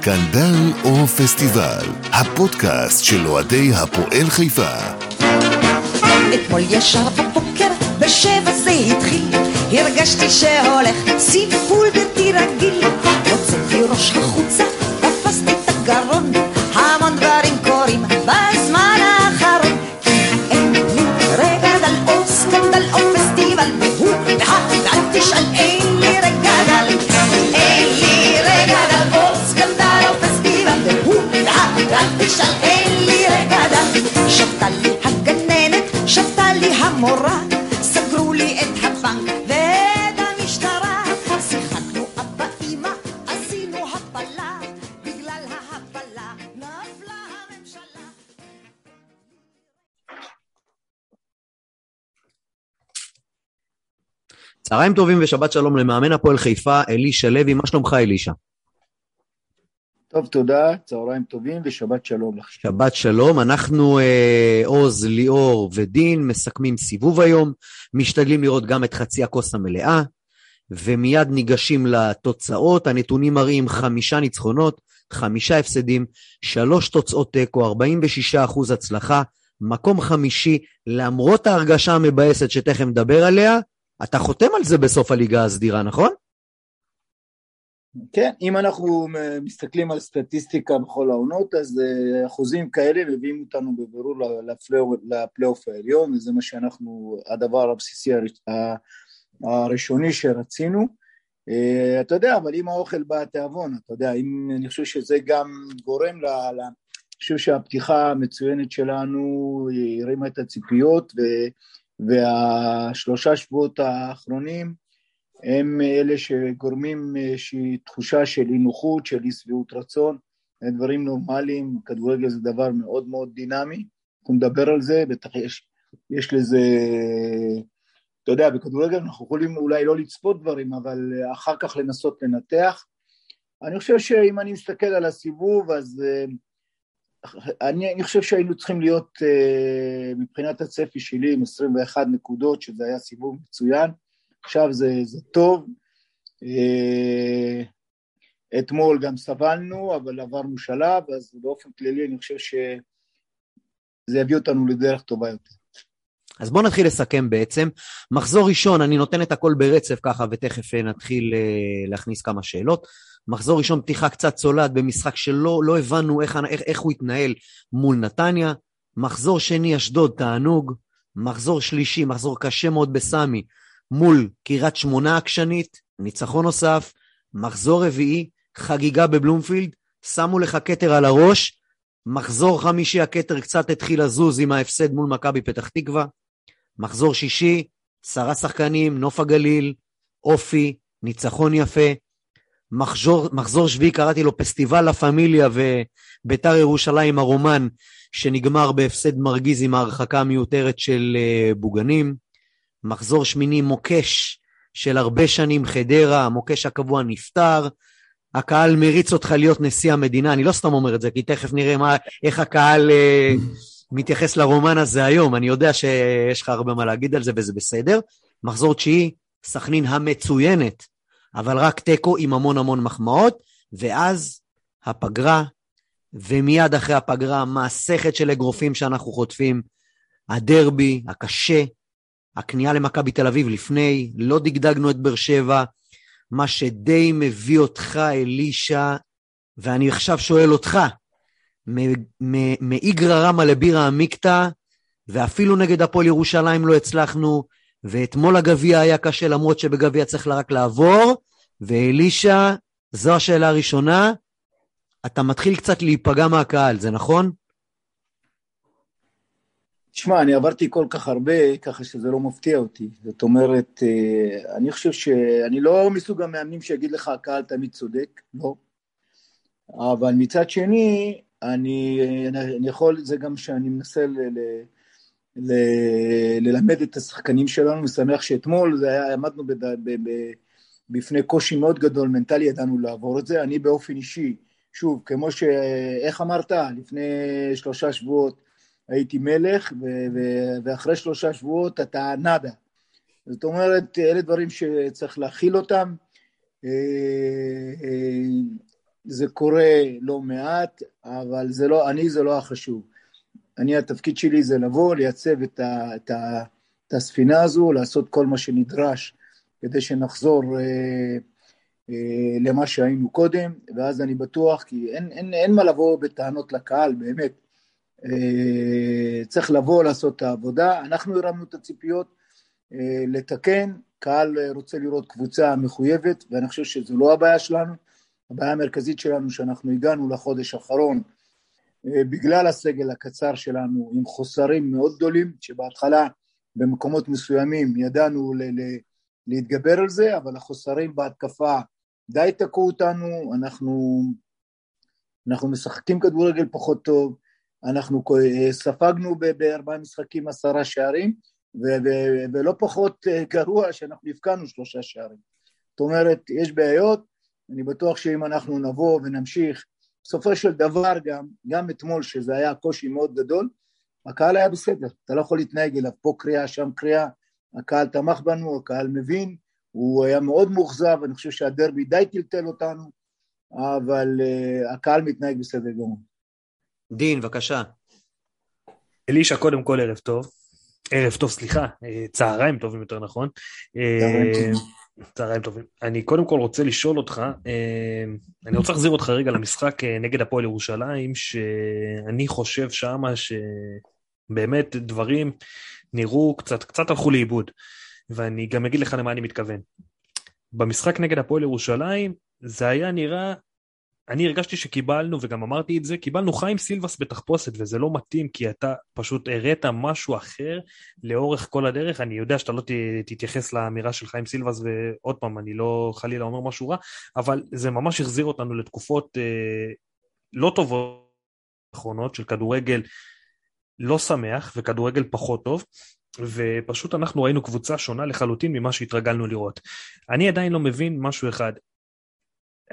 סקנדל או פסטיבל, הפודקאסט של אוהדי הפועל חיפה. אתמול ישר בבוקר, בשבע זה התחיל, הרגשתי שהולך סיפול בלתי רגיל. הוצאתי ראש החוצה, תפסתי את הגרון, תשאל, אין לי דל. שבתה לי הגננת, שבתה לי המורה, סגרו לי את הבנק ואת המשטרה. שיחקנו אבא אמא, עשינו הפלה, בגלל ההפלה נפלה הממשלה. צהריים טובים ושבת שלום למאמן הפועל חיפה, אלישע לוי, מה שלומך אלישע? טוב, תודה, צהריים טובים ושבת שלום לך. שבת שלום, אנחנו אה, עוז, ליאור ודין מסכמים סיבוב היום, משתדלים לראות גם את חצי הכוס המלאה, ומיד ניגשים לתוצאות, הנתונים מראים חמישה ניצחונות, חמישה הפסדים, שלוש תוצאות תיקו, 46 אחוז הצלחה, מקום חמישי, למרות ההרגשה המבאסת שתכף נדבר עליה, אתה חותם על זה בסוף הליגה הסדירה, נכון? כן, אם אנחנו מסתכלים על סטטיסטיקה בכל העונות, אז אה, אחוזים כאלה מביאים אותנו בבירור לפלייאוף- העליון, וזה מה שאנחנו, הדבר הבסיסי הראשוני שרצינו. אה, אתה יודע, אבל אם האוכל בא התיאבון, אתה יודע, אם, אני חושב שזה גם גורם ל... אני חושב שהפתיחה המצוינת שלנו הרימה את הציפיות, ו, והשלושה שבועות האחרונים הם אלה שגורמים איזושהי תחושה של אי נוחות, של אי שביעות רצון, דברים נורמליים, כדורגל זה דבר מאוד מאוד דינמי, אנחנו נדבר על זה, בטח יש, יש לזה, אתה יודע, בכדורגל אנחנו יכולים אולי לא לצפות דברים, אבל אחר כך לנסות לנתח. אני חושב שאם אני מסתכל על הסיבוב, אז אה, אני, אני חושב שהיינו צריכים להיות אה, מבחינת הצפי שלי עם 21 נקודות, שזה היה סיבוב מצוין. עכשיו זה, זה טוב. אה, אתמול גם סבלנו, אבל עברנו שלב, אז באופן כללי אני חושב שזה יביא אותנו לדרך טובה יותר. אז בואו נתחיל לסכם בעצם. מחזור ראשון, אני נותן את הכל ברצף ככה, ותכף אה, נתחיל אה, להכניס כמה שאלות. מחזור ראשון, פתיחה קצת צולעת במשחק שלא לא הבנו איך, איך, איך הוא התנהל מול נתניה. מחזור שני, אשדוד, תענוג. מחזור שלישי, מחזור קשה מאוד בסמי, מול קריית שמונה עקשנית, ניצחון נוסף. מחזור רביעי, חגיגה בבלומפילד, שמו לך כתר על הראש. מחזור חמישי, הכתר קצת התחיל לזוז עם ההפסד מול מכבי פתח תקווה. מחזור שישי, עשרה שחקנים, נוף הגליל, אופי, ניצחון יפה. מחזור, מחזור שביעי קראתי לו פסטיבל לה פמיליה וביתר ירושלים הרומן, שנגמר בהפסד מרגיז עם ההרחקה המיותרת של uh, בוגנים. מחזור שמיני מוקש של הרבה שנים חדרה, המוקש הקבוע נפטר. הקהל מריץ אותך להיות נשיא המדינה, אני לא סתם אומר את זה, כי תכף נראה מה, איך הקהל uh, מתייחס לרומן הזה היום, אני יודע שיש לך הרבה מה להגיד על זה וזה בסדר. מחזור תשיעי, סכנין המצוינת, אבל רק תיקו עם המון המון מחמאות, ואז הפגרה, ומיד אחרי הפגרה, מסכת של אגרופים שאנחנו חוטפים, הדרבי הקשה, הכניעה למכבי תל אביב לפני, לא דגדגנו את באר שבע, מה שדי מביא אותך, אלישע, ואני עכשיו שואל אותך, מאיגרא רמא לבירא עמיקתא, ואפילו נגד הפועל ירושלים לא הצלחנו, ואתמול הגביע היה קשה, למרות שבגביע צריך רק לעבור, ואלישע, זו השאלה הראשונה, אתה מתחיל קצת להיפגע מהקהל, זה נכון? תשמע, אני עברתי כל כך הרבה, ככה שזה לא מפתיע אותי. זאת אומרת, אה, אני חושב שאני לא מסוג המאמנים שיגיד לך, הקהל תמיד צודק, לא. אבל מצד שני, אני, אני יכול, זה גם שאני מנסה ל, ל, ל, ללמד את השחקנים שלנו, ושמח שאתמול זה היה, עמדנו בד, ב, ב, בפני קושי מאוד גדול, מנטלי ידענו לעבור את זה. אני באופן אישי, שוב, כמו ש... איך אמרת? לפני שלושה שבועות הייתי מלך, ו- ו- ואחרי שלושה שבועות אתה נאדה. זאת אומרת, אלה דברים שצריך להכיל אותם. אה, אה, זה קורה לא מעט, אבל זה לא, אני זה לא החשוב. אני, התפקיד שלי זה לבוא, לייצב את, ה, את, ה, את הספינה הזו, לעשות כל מה שנדרש כדי שנחזור אה, אה, למה שהיינו קודם, ואז אני בטוח, כי אין, אין, אין מה לבוא בטענות לקהל, באמת. אה, צריך לבוא, לעשות את העבודה. אנחנו הרמנו את הציפיות, אה, לתקן, קהל רוצה לראות קבוצה מחויבת, ואני חושב שזו לא הבעיה שלנו. הבעיה המרכזית שלנו שאנחנו הגענו לחודש האחרון אה, בגלל הסגל הקצר שלנו עם חוסרים מאוד גדולים, שבהתחלה במקומות מסוימים ידענו להתגבר על זה, אבל החוסרים בהתקפה די תקעו אותנו, אנחנו, אנחנו משחקים כדורגל פחות טוב, אנחנו אה, ספגנו בארבעה משחקים עשרה שערים, ו- ו- ולא פחות אה, גרוע שאנחנו הבקענו שלושה שערים. זאת אומרת, יש בעיות, אני בטוח שאם אנחנו נבוא ונמשיך, בסופו של דבר גם, גם אתמול שזה היה קושי מאוד גדול, הקהל היה בסדר, אתה לא יכול להתנהג אליו, פה קריאה, שם קריאה, הקהל תמך בנו, הקהל מבין, הוא היה מאוד מאוכזב, אני חושב שהדרבי די טלטל אותנו, אבל uh, הקהל מתנהג בסדר גמור. דין, בבקשה. אלישע, קודם כל ערב טוב. ערב טוב, סליחה, אה, צהריים טובים יותר נכון. צהריים טובים. צהריים טובים. אני קודם כל רוצה לשאול אותך, אה, אני רוצה להחזיר אותך רגע למשחק אה, נגד הפועל ירושלים, שאני חושב שמה שבאמת דברים נראו קצת, קצת הלכו לאיבוד, ואני גם אגיד לך למה אני מתכוון. במשחק נגד הפועל ירושלים זה היה נראה אני הרגשתי שקיבלנו, וגם אמרתי את זה, קיבלנו חיים סילבס בתחפושת, וזה לא מתאים, כי אתה פשוט הראת משהו אחר לאורך כל הדרך. אני יודע שאתה לא תתייחס לאמירה של חיים סילבס, ועוד פעם, אני לא חלילה אומר משהו רע, אבל זה ממש החזיר אותנו לתקופות אה, לא טובות אחרונות של כדורגל לא שמח וכדורגל פחות טוב. ופשוט אנחנו ראינו קבוצה שונה לחלוטין ממה שהתרגלנו לראות. אני עדיין לא מבין משהו אחד,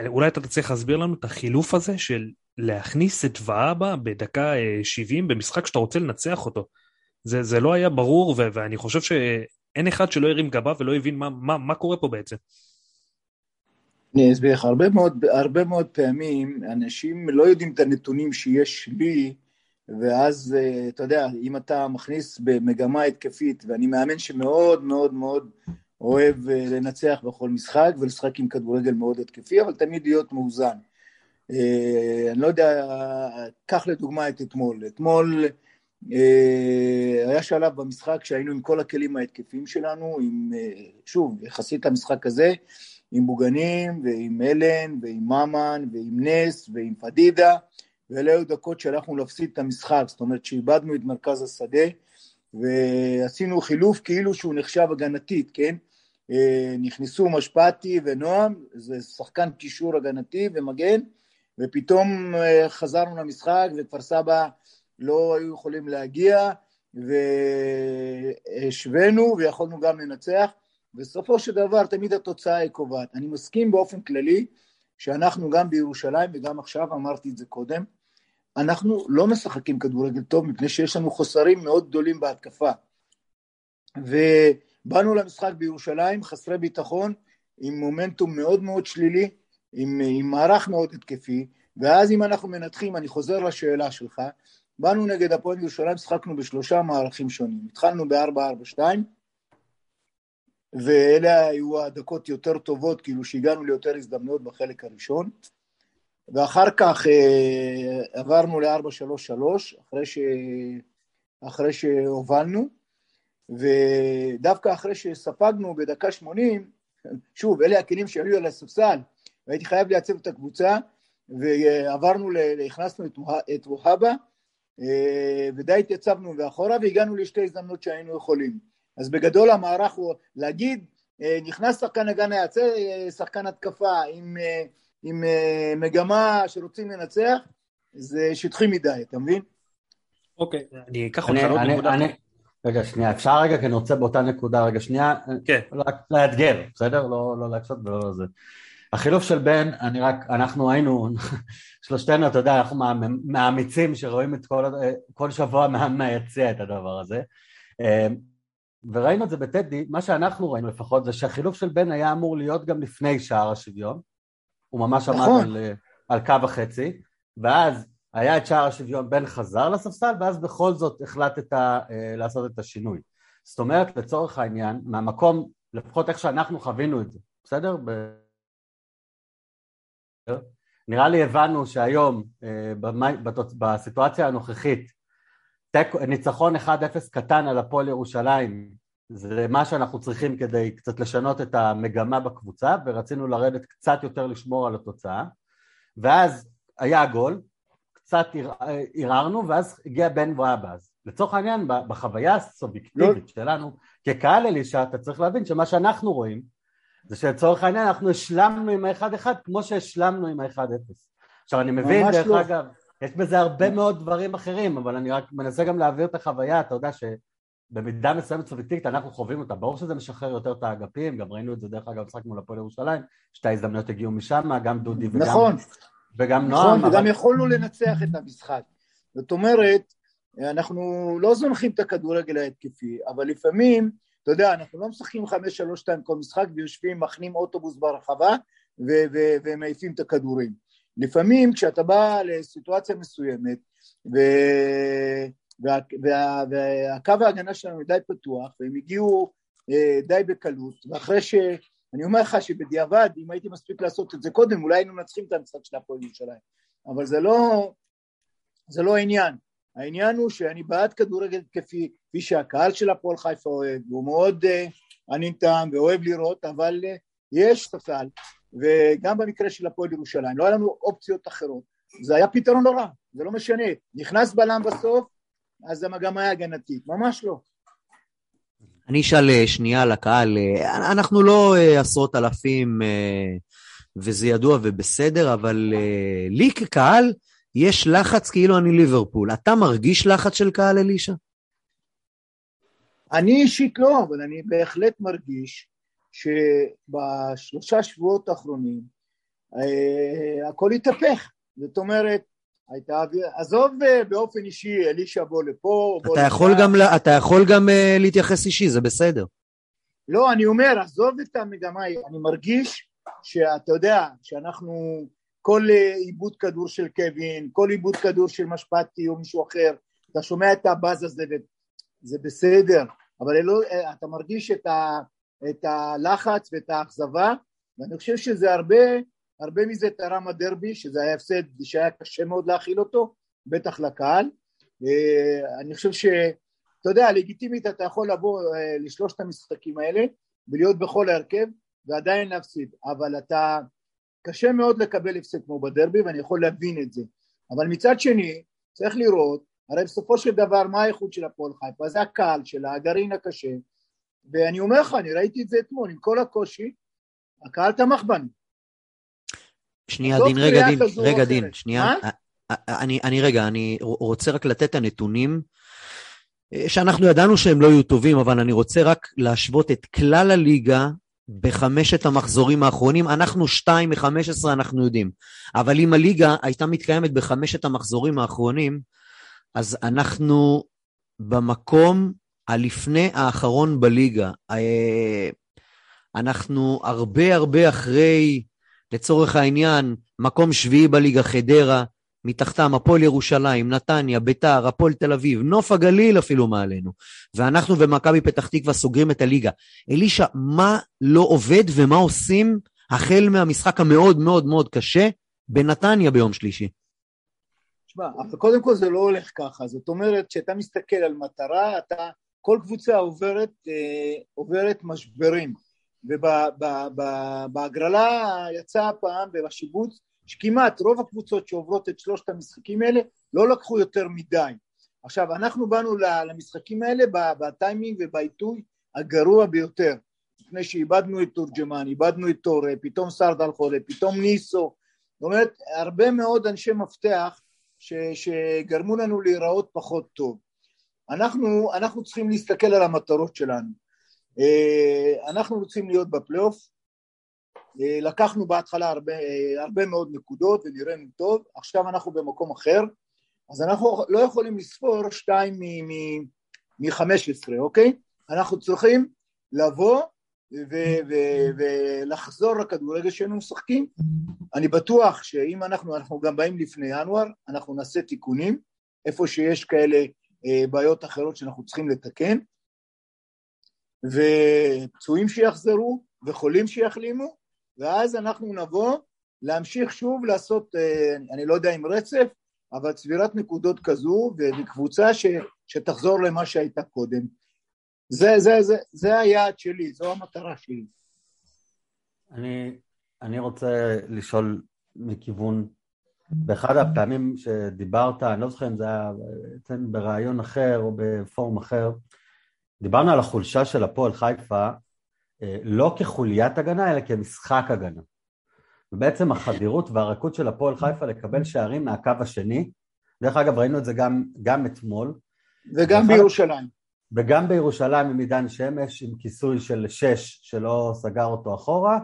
אולי אתה תצליח להסביר לנו את החילוף הזה של להכניס את ואבא בדקה 70 אה, במשחק שאתה רוצה לנצח אותו. זה, זה לא היה ברור, ו- ואני חושב שאין אחד שלא הרים גבה ולא הבין מה, מה, מה קורה פה בעצם. אני אסביר לך, הרבה מאוד, הרבה מאוד פעמים אנשים לא יודעים את הנתונים שיש לי, ואז אה, אתה יודע, אם אתה מכניס במגמה התקפית, ואני מאמן שמאוד מאוד מאוד אוהב אה, לנצח בכל משחק ולשחק עם כדורגל מאוד התקפי, אבל תמיד להיות מאוזן. אה, אני לא יודע, קח לדוגמה את אתמול. אתמול אה, היה שלב במשחק שהיינו עם כל הכלים ההתקפיים שלנו, עם, שוב, יחסית למשחק הזה, עם בוגנים ועם אלן ועם ממן ועם נס ועם פדידה, ואלה היו דקות שהלכנו להפסיד את המשחק, זאת אומרת שאיבדנו את מרכז השדה ועשינו חילוף כאילו שהוא נחשב הגנתית, כן? אה, נכנסו משפטי ונועם, זה שחקן קישור הגנתי ומגן, ופתאום אה, חזרנו למשחק וכפר סבא לא היו יכולים להגיע, והשווינו ויכולנו גם לנצח, בסופו של דבר תמיד התוצאה היא קובעת. אני מסכים באופן כללי שאנחנו גם בירושלים וגם עכשיו, אמרתי את זה קודם, אנחנו לא משחקים כדורגל טוב מפני שיש לנו חוסרים מאוד גדולים בהתקפה. ובאנו למשחק בירושלים חסרי ביטחון, עם מומנטום מאוד מאוד שלילי, עם, עם מערך מאוד התקפי, ואז אם אנחנו מנתחים, אני חוזר לשאלה שלך, באנו נגד הפועל ירושלים, שחקנו בשלושה מערכים שונים. התחלנו ב-4-4-2, ואלה היו הדקות יותר טובות, כאילו שהגענו ליותר הזדמנויות בחלק הראשון. ואחר כך אה, עברנו ל-433, אחרי, ש... אחרי שהובלנו, ודווקא אחרי שספגנו בדקה 80, שוב, אלה הכלים שהיו על הספסל, והייתי חייב לייצב את הקבוצה, ועברנו, הכנסנו את ווהבה, אה, ודי התייצבנו מאחורה, והגענו לשתי הזדמנות שהיינו יכולים. אז בגדול המערך הוא להגיד, אה, נכנס שחקן הגנה, יצא שחקן התקפה עם... עם אה, מגמה שרוצים לנצח, זה שטחי מדי, אתה מבין? אוקיי, אני אקח אותך לעוד נקודה. רגע, שנייה, אפשר רגע, כי אני רוצה באותה נקודה, רגע, שנייה, כן. לאתגר, בסדר? לא, לא להקשות ולא לזה. החילוף של בן, אני רק, אנחנו היינו, שלושתנו, אתה יודע, אנחנו מהאמיצים שרואים את כל, כל שבוע מהיציע את הדבר הזה. אה, וראינו את זה בטדי, מה שאנחנו ראינו לפחות, זה שהחילוף של בן היה אמור להיות גם לפני שער השוויון, הוא ממש עמד נכון. על... על קו החצי, ואז היה את שער השוויון, בן חזר לספסל, ואז בכל זאת החלטת אה, לעשות את השינוי. זאת אומרת, לצורך העניין, מהמקום, לפחות איך שאנחנו חווינו את זה, בסדר? ב... נראה לי הבנו שהיום, אה, בסיטואציה הנוכחית, ניצחון 1-0 קטן על הפועל ירושלים, זה מה שאנחנו צריכים כדי קצת לשנות את המגמה בקבוצה, ורצינו לרדת קצת יותר לשמור על התוצאה, ואז היה גול, קצת ערערנו, ואז הגיע בן ואבאז. לצורך העניין, בחוויה הסובייקטיבית. שלנו, כקהל אלישע, אתה צריך להבין שמה שאנחנו רואים, זה שלצורך העניין אנחנו השלמנו עם האחד אחד כמו שהשלמנו עם האחד אפס. עכשיו אני מבין, דרך לא. אגב, יש בזה הרבה מאוד דברים אחרים, אבל אני רק מנסה גם להעביר את החוויה, אתה יודע שבמידה מסוימת סובייקטיבית אנחנו חווים אותה, ברור שזה משחרר יותר את האגפים, גם ראינו את זה דרך אגב משחק מול הפועל ירושלים, שתי ההזדמנויות הגיעו משם, גם דודי וגם, נכון, וגם נכון, נועם. נכון, וגם אבל... יכולנו לנצח את המשחק. זאת אומרת, אנחנו לא זונחים את הכדורגל ההתקפי, אבל לפעמים, אתה יודע, אנחנו לא משחקים חמש, שלוש, שתיים כל משחק ויושבים, מכנים אוטובוס ברחבה ומעיפים את הכדורים. לפעמים כשאתה בא לסיטואציה מסוימת ו... וה... וה... והקו ההגנה שלנו די פתוח והם הגיעו אה, די בקלות ואחרי ש... אני אומר לך שבדיעבד אם הייתי מספיק לעשות את זה קודם אולי היינו מנצחים את המשחק של הפועל ירושלים אבל זה לא, זה לא העניין העניין הוא שאני בעד כדורגל כפי, כפי שהקהל של הפועל חיפה אוהב, והוא מאוד uh, ענין טעם ואוהב לראות, אבל uh, יש ספסל, וגם במקרה של הפועל ירושלים, לא היה לנו אופציות אחרות. זה היה פתרון לא זה לא משנה. נכנס בלם בסוף, אז המגמה היה הגנתית, ממש לא. אני אשאל אה, שנייה לקהל, אנחנו לא עשרות אלפים וזה ידוע ובסדר, אבל לי כקהל, יש לחץ כאילו אני ליברפול. אתה מרגיש לחץ של קהל אלישע? אני אישית לא, אבל אני בהחלט מרגיש שבשלושה שבועות האחרונים אה, הכל התהפך. זאת אומרת, הייתה, עזוב אה, באופן אישי, אלישע בוא לפה, בוא אתה יכול גם, אתה יכול גם uh, להתייחס אישי, זה בסדר. לא, אני אומר, עזוב את המגמה, אני מרגיש שאתה יודע, שאנחנו כל אה, עיבוד כדור של קווין, כל עיבוד כדור של משפטי או מישהו אחר, אתה שומע את הבאז הזה וזה בסדר, אבל אה, אתה מרגיש את, ה, את הלחץ ואת האכזבה, ואני חושב שזה הרבה, הרבה מזה תרם הדרבי, שזה היה הפסד שהיה קשה מאוד להכיל אותו, בטח לקהל. אה, אני חושב שאתה יודע, לגיטימית אתה יכול לבוא לשלושת המשחקים האלה ולהיות בכל ההרכב ועדיין להפסיד, אבל אתה קשה מאוד לקבל הפסד כמו בדרבי ואני יכול להבין את זה. אבל מצד שני צריך לראות הרי בסופו של דבר מה האיכות של הפועל חיפה? זה הקהל שלה הגרעין הקשה. ואני אומר לך אני ראיתי את זה אתמול עם כל הקושי הקהל תמך בנו שנייה דין רגע דין רגע דין שנייה אני, אני רגע אני רוצה רק לתת את הנתונים שאנחנו ידענו שהם לא יהיו טובים אבל אני רוצה רק להשוות את כלל הליגה בחמשת המחזורים האחרונים, אנחנו שתיים מחמש עשרה אנחנו יודעים. אבל אם הליגה הייתה מתקיימת בחמשת המחזורים האחרונים, אז אנחנו במקום הלפני האחרון בליגה. אה, אנחנו הרבה הרבה אחרי, לצורך העניין, מקום שביעי בליגה חדרה, מתחתם הפועל ירושלים, נתניה, ביתר, הפועל תל אביב, נוף הגליל אפילו מעלינו. ואנחנו ומכבי פתח תקווה סוגרים את הליגה. אלישע, מה לא עובד ומה עושים החל מהמשחק המאוד מאוד מאוד קשה בנתניה ביום שלישי? תשמע, קודם כל זה לא הולך ככה. זאת אומרת, כשאתה מסתכל על מטרה, אתה, כל קבוצה עוברת, אה, עוברת משברים. ובהגרלה יצא הפעם, בשיבוץ, שכמעט רוב הקבוצות שעוברות את שלושת המשחקים האלה לא לקחו יותר מדי. עכשיו אנחנו באנו למשחקים האלה בטיימינג ובעיתוי הגרוע ביותר, לפני שאיבדנו את תורג'מן, איבדנו את טורה, פתאום סרדל חולה, פתאום ניסו, זאת אומרת הרבה מאוד אנשי מפתח ש, שגרמו לנו להיראות פחות טוב. אנחנו, אנחנו צריכים להסתכל על המטרות שלנו. אה, אנחנו רוצים להיות בפלייאוף, אה, לקחנו בהתחלה הרבה, אה, הרבה מאוד נקודות ונראינו טוב, עכשיו אנחנו במקום אחר, אז אנחנו לא יכולים לספור שתיים מ-15, אוקיי? אנחנו צריכים לבוא ו- ו- ולחזור לכדורגל שהיינו משחקים. אני בטוח שאם אנחנו, אנחנו גם באים לפני ינואר, אנחנו נעשה תיקונים, איפה שיש כאלה בעיות אחרות שאנחנו צריכים לתקן, ופצועים שיחזרו, וחולים שיחלימו, ואז אנחנו נבוא להמשיך שוב לעשות, אה, אני לא יודע אם רצף, אבל צבירת נקודות כזו, וקבוצה ש, שתחזור למה שהייתה קודם. זה, זה, זה, זה היעד שלי, זו המטרה שלי. אני, אני רוצה לשאול מכיוון, באחד הפעמים שדיברת, אני לא זוכר אם זה היה בריאיון אחר או בפורום אחר, דיברנו על החולשה של הפועל חיפה, אה, לא כחוליית הגנה, אלא כמשחק הגנה. ובעצם החדירות והרכות של הפועל חיפה לקבל שערים מהקו השני, דרך אגב ראינו את זה גם, גם אתמול. וגם בירושלים. וגם בירושלים עם עידן שמש, עם כיסוי של שש שלא סגר אותו אחורה,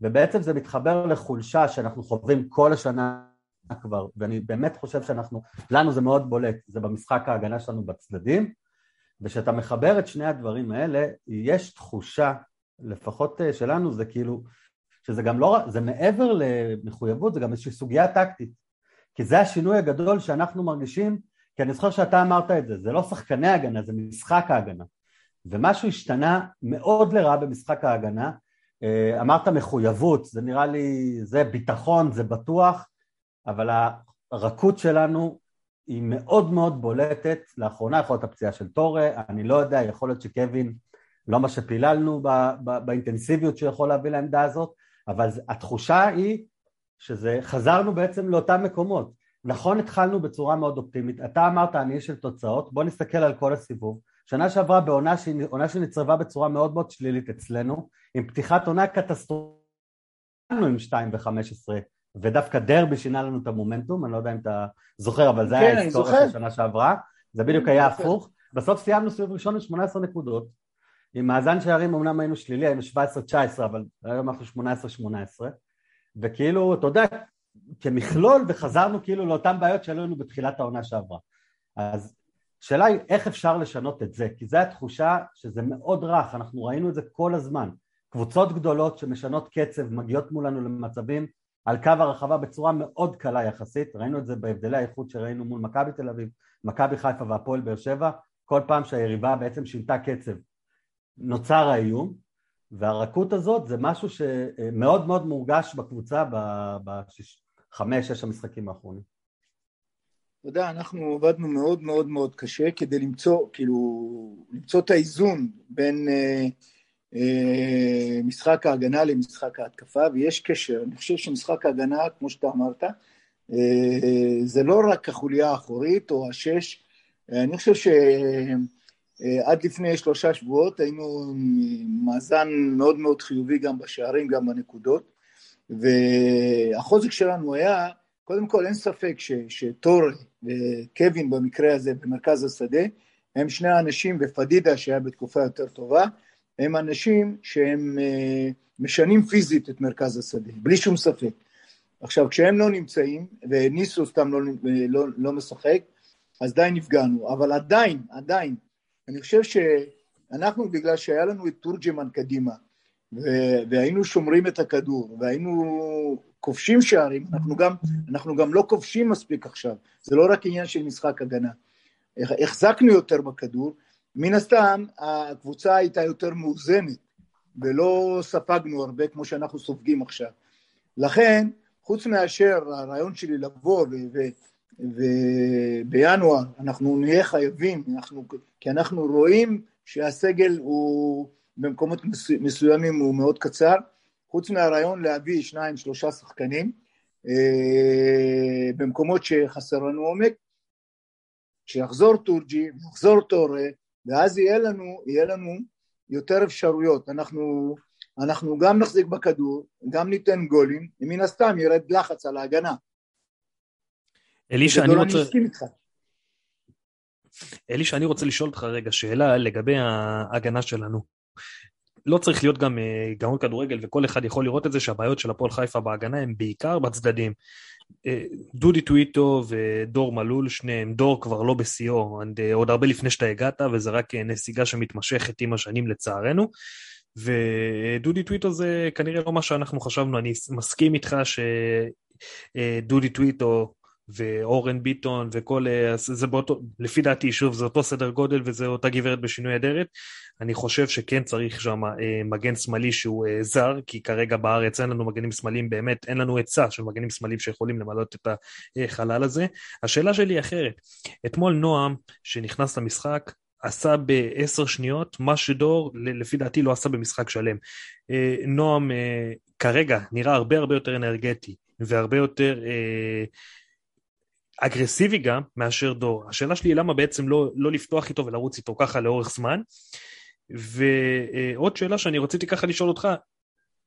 ובעצם זה מתחבר לחולשה שאנחנו חווים כל השנה כבר, ואני באמת חושב שאנחנו, לנו זה מאוד בולט, זה במשחק ההגנה שלנו בצדדים, וכשאתה מחבר את שני הדברים האלה, יש תחושה, לפחות אה, שלנו, זה כאילו, שזה גם לא, זה מעבר למחויבות, זה גם איזושהי סוגיה טקטית. כי זה השינוי הגדול שאנחנו מרגישים, כי אני זוכר שאתה אמרת את זה, זה לא שחקני הגנה, זה משחק ההגנה. ומשהו השתנה מאוד לרעה במשחק ההגנה. אה, אמרת מחויבות, זה נראה לי, זה ביטחון, זה בטוח, אבל הרכות שלנו היא מאוד מאוד בולטת, לאחרונה יכול להיות הפציעה של טורה, אני לא יודע, יכול להיות שקווין לא מה שפיללנו באינטנסיביות שיכול להביא לעמדה הזאת, אבל התחושה היא שזה, חזרנו בעצם לאותם מקומות. נכון התחלנו בצורה מאוד אופטימית, אתה אמרת אני איש של תוצאות, בוא נסתכל על כל הסיבוב. שנה שעברה בעונה שנצרבה בצורה מאוד מאוד שלילית אצלנו, עם פתיחת עונה קטסטרופלית עם 2 ו-15 ודווקא דרבי שינה לנו את המומנטום, אני לא יודע אם אתה זוכר, אבל זה כן, היה ההיסטוריה של שנה שעברה, זה בדיוק היה הפוך. בסוף סיימנו סביב ראשון עם 18 נקודות, עם מאזן שערים אמנם היינו שלילי, היינו 17-19, אבל היום אנחנו 18-18, וכאילו, אתה יודע, כמכלול, וחזרנו כאילו לאותן בעיות שהיו לנו בתחילת העונה שעברה. אז השאלה היא איך אפשר לשנות את זה, כי זו התחושה שזה מאוד רך, אנחנו ראינו את זה כל הזמן. קבוצות גדולות שמשנות קצב מגיעות מולנו למצבים על קו הרחבה בצורה מאוד קלה יחסית, ראינו את זה בהבדלי האיכות שראינו מול מכבי תל אביב, מכבי חיפה והפועל באר שבע, כל פעם שהיריבה בעצם שינתה קצב נוצר האיום, והרכות הזאת זה משהו שמאוד מאוד מורגש בקבוצה בחמש, שש המשחקים האחרונים. אתה יודע, אנחנו עבדנו מאוד מאוד מאוד קשה כדי למצוא, כאילו, למצוא את האיזון בין אה, אה, משחק ההגנה למשחק ההתקפה, ויש קשר. אני חושב שמשחק ההגנה, כמו שאתה אמרת, אה, זה לא רק החוליה האחורית או השש, אני חושב שעד לפני שלושה שבועות היינו מאזן מאוד מאוד חיובי גם בשערים, גם בנקודות, והחוזק שלנו היה, קודם כל אין ספק שטור וקווין במקרה הזה במרכז השדה, הם שני האנשים, ופדידה שהיה בתקופה יותר טובה, הם אנשים שהם אה, משנים פיזית את מרכז השדה, בלי שום ספק. עכשיו, כשהם לא נמצאים, וניסו סתם לא, לא, לא משחק, אז די נפגענו, אבל עדיין, עדיין, אני חושב שאנחנו, בגלל שהיה לנו את תורג'מן קדימה, והיינו שומרים את הכדור, והיינו כובשים שערים, אנחנו גם, אנחנו גם לא כובשים מספיק עכשיו, זה לא רק עניין של משחק הגנה. החזקנו יותר בכדור, מן הסתם הקבוצה הייתה יותר מאוזנת, ולא ספגנו הרבה כמו שאנחנו סופגים עכשיו. לכן, חוץ מאשר הרעיון שלי לבוא ובינואר אנחנו נהיה חייבים, אנחנו, כי אנחנו רואים שהסגל הוא במקומות מסוימים הוא מאוד קצר, חוץ מהרעיון להביא שניים שלושה שחקנים אה, במקומות שחסר לנו עומק, שיחזור טורג'י, יחזור טורה, ואז יהיה לנו, יהיה לנו יותר אפשרויות, אנחנו, אנחנו גם נחזיק בכדור, גם ניתן גולים, ומן הסתם ירד לחץ על ההגנה. אלישע, אני רוצה... אלישע, אני רוצה לשאול אותך רגע שאלה לגבי ההגנה שלנו. לא צריך להיות גם אה, גאון כדורגל, וכל אחד יכול לראות את זה שהבעיות של הפועל חיפה בהגנה הם בעיקר בצדדים. אה, דודי טוויטו ודור מלול, שניהם, דור כבר לא בשיאו, אה, עוד הרבה לפני שאתה הגעת, וזה רק נסיגה שמתמשכת עם השנים לצערנו. ודודי טוויטו זה כנראה לא מה שאנחנו חשבנו, אני מסכים איתך שדודי טוויטו ואורן ביטון וכל, אה, זה באותו, לפי דעתי, שוב, זה אותו סדר גודל וזה אותה גברת בשינוי אדרת. אני חושב שכן צריך שם אה, מגן שמאלי שהוא אה, זר, כי כרגע בארץ אין לנו מגנים שמאליים באמת, אין לנו היצע של מגנים שמאליים שיכולים למלא את החלל הזה. השאלה שלי אחרת. אתמול נועם, שנכנס למשחק, עשה בעשר שניות מה שדור לפי דעתי לא עשה במשחק שלם. נועם כרגע נראה הרבה הרבה יותר אנרגטי והרבה יותר אגרסיבי גם מאשר דור. השאלה שלי היא למה בעצם לא, לא לפתוח איתו ולרוץ איתו ככה לאורך זמן. ועוד שאלה שאני רציתי ככה לשאול אותך,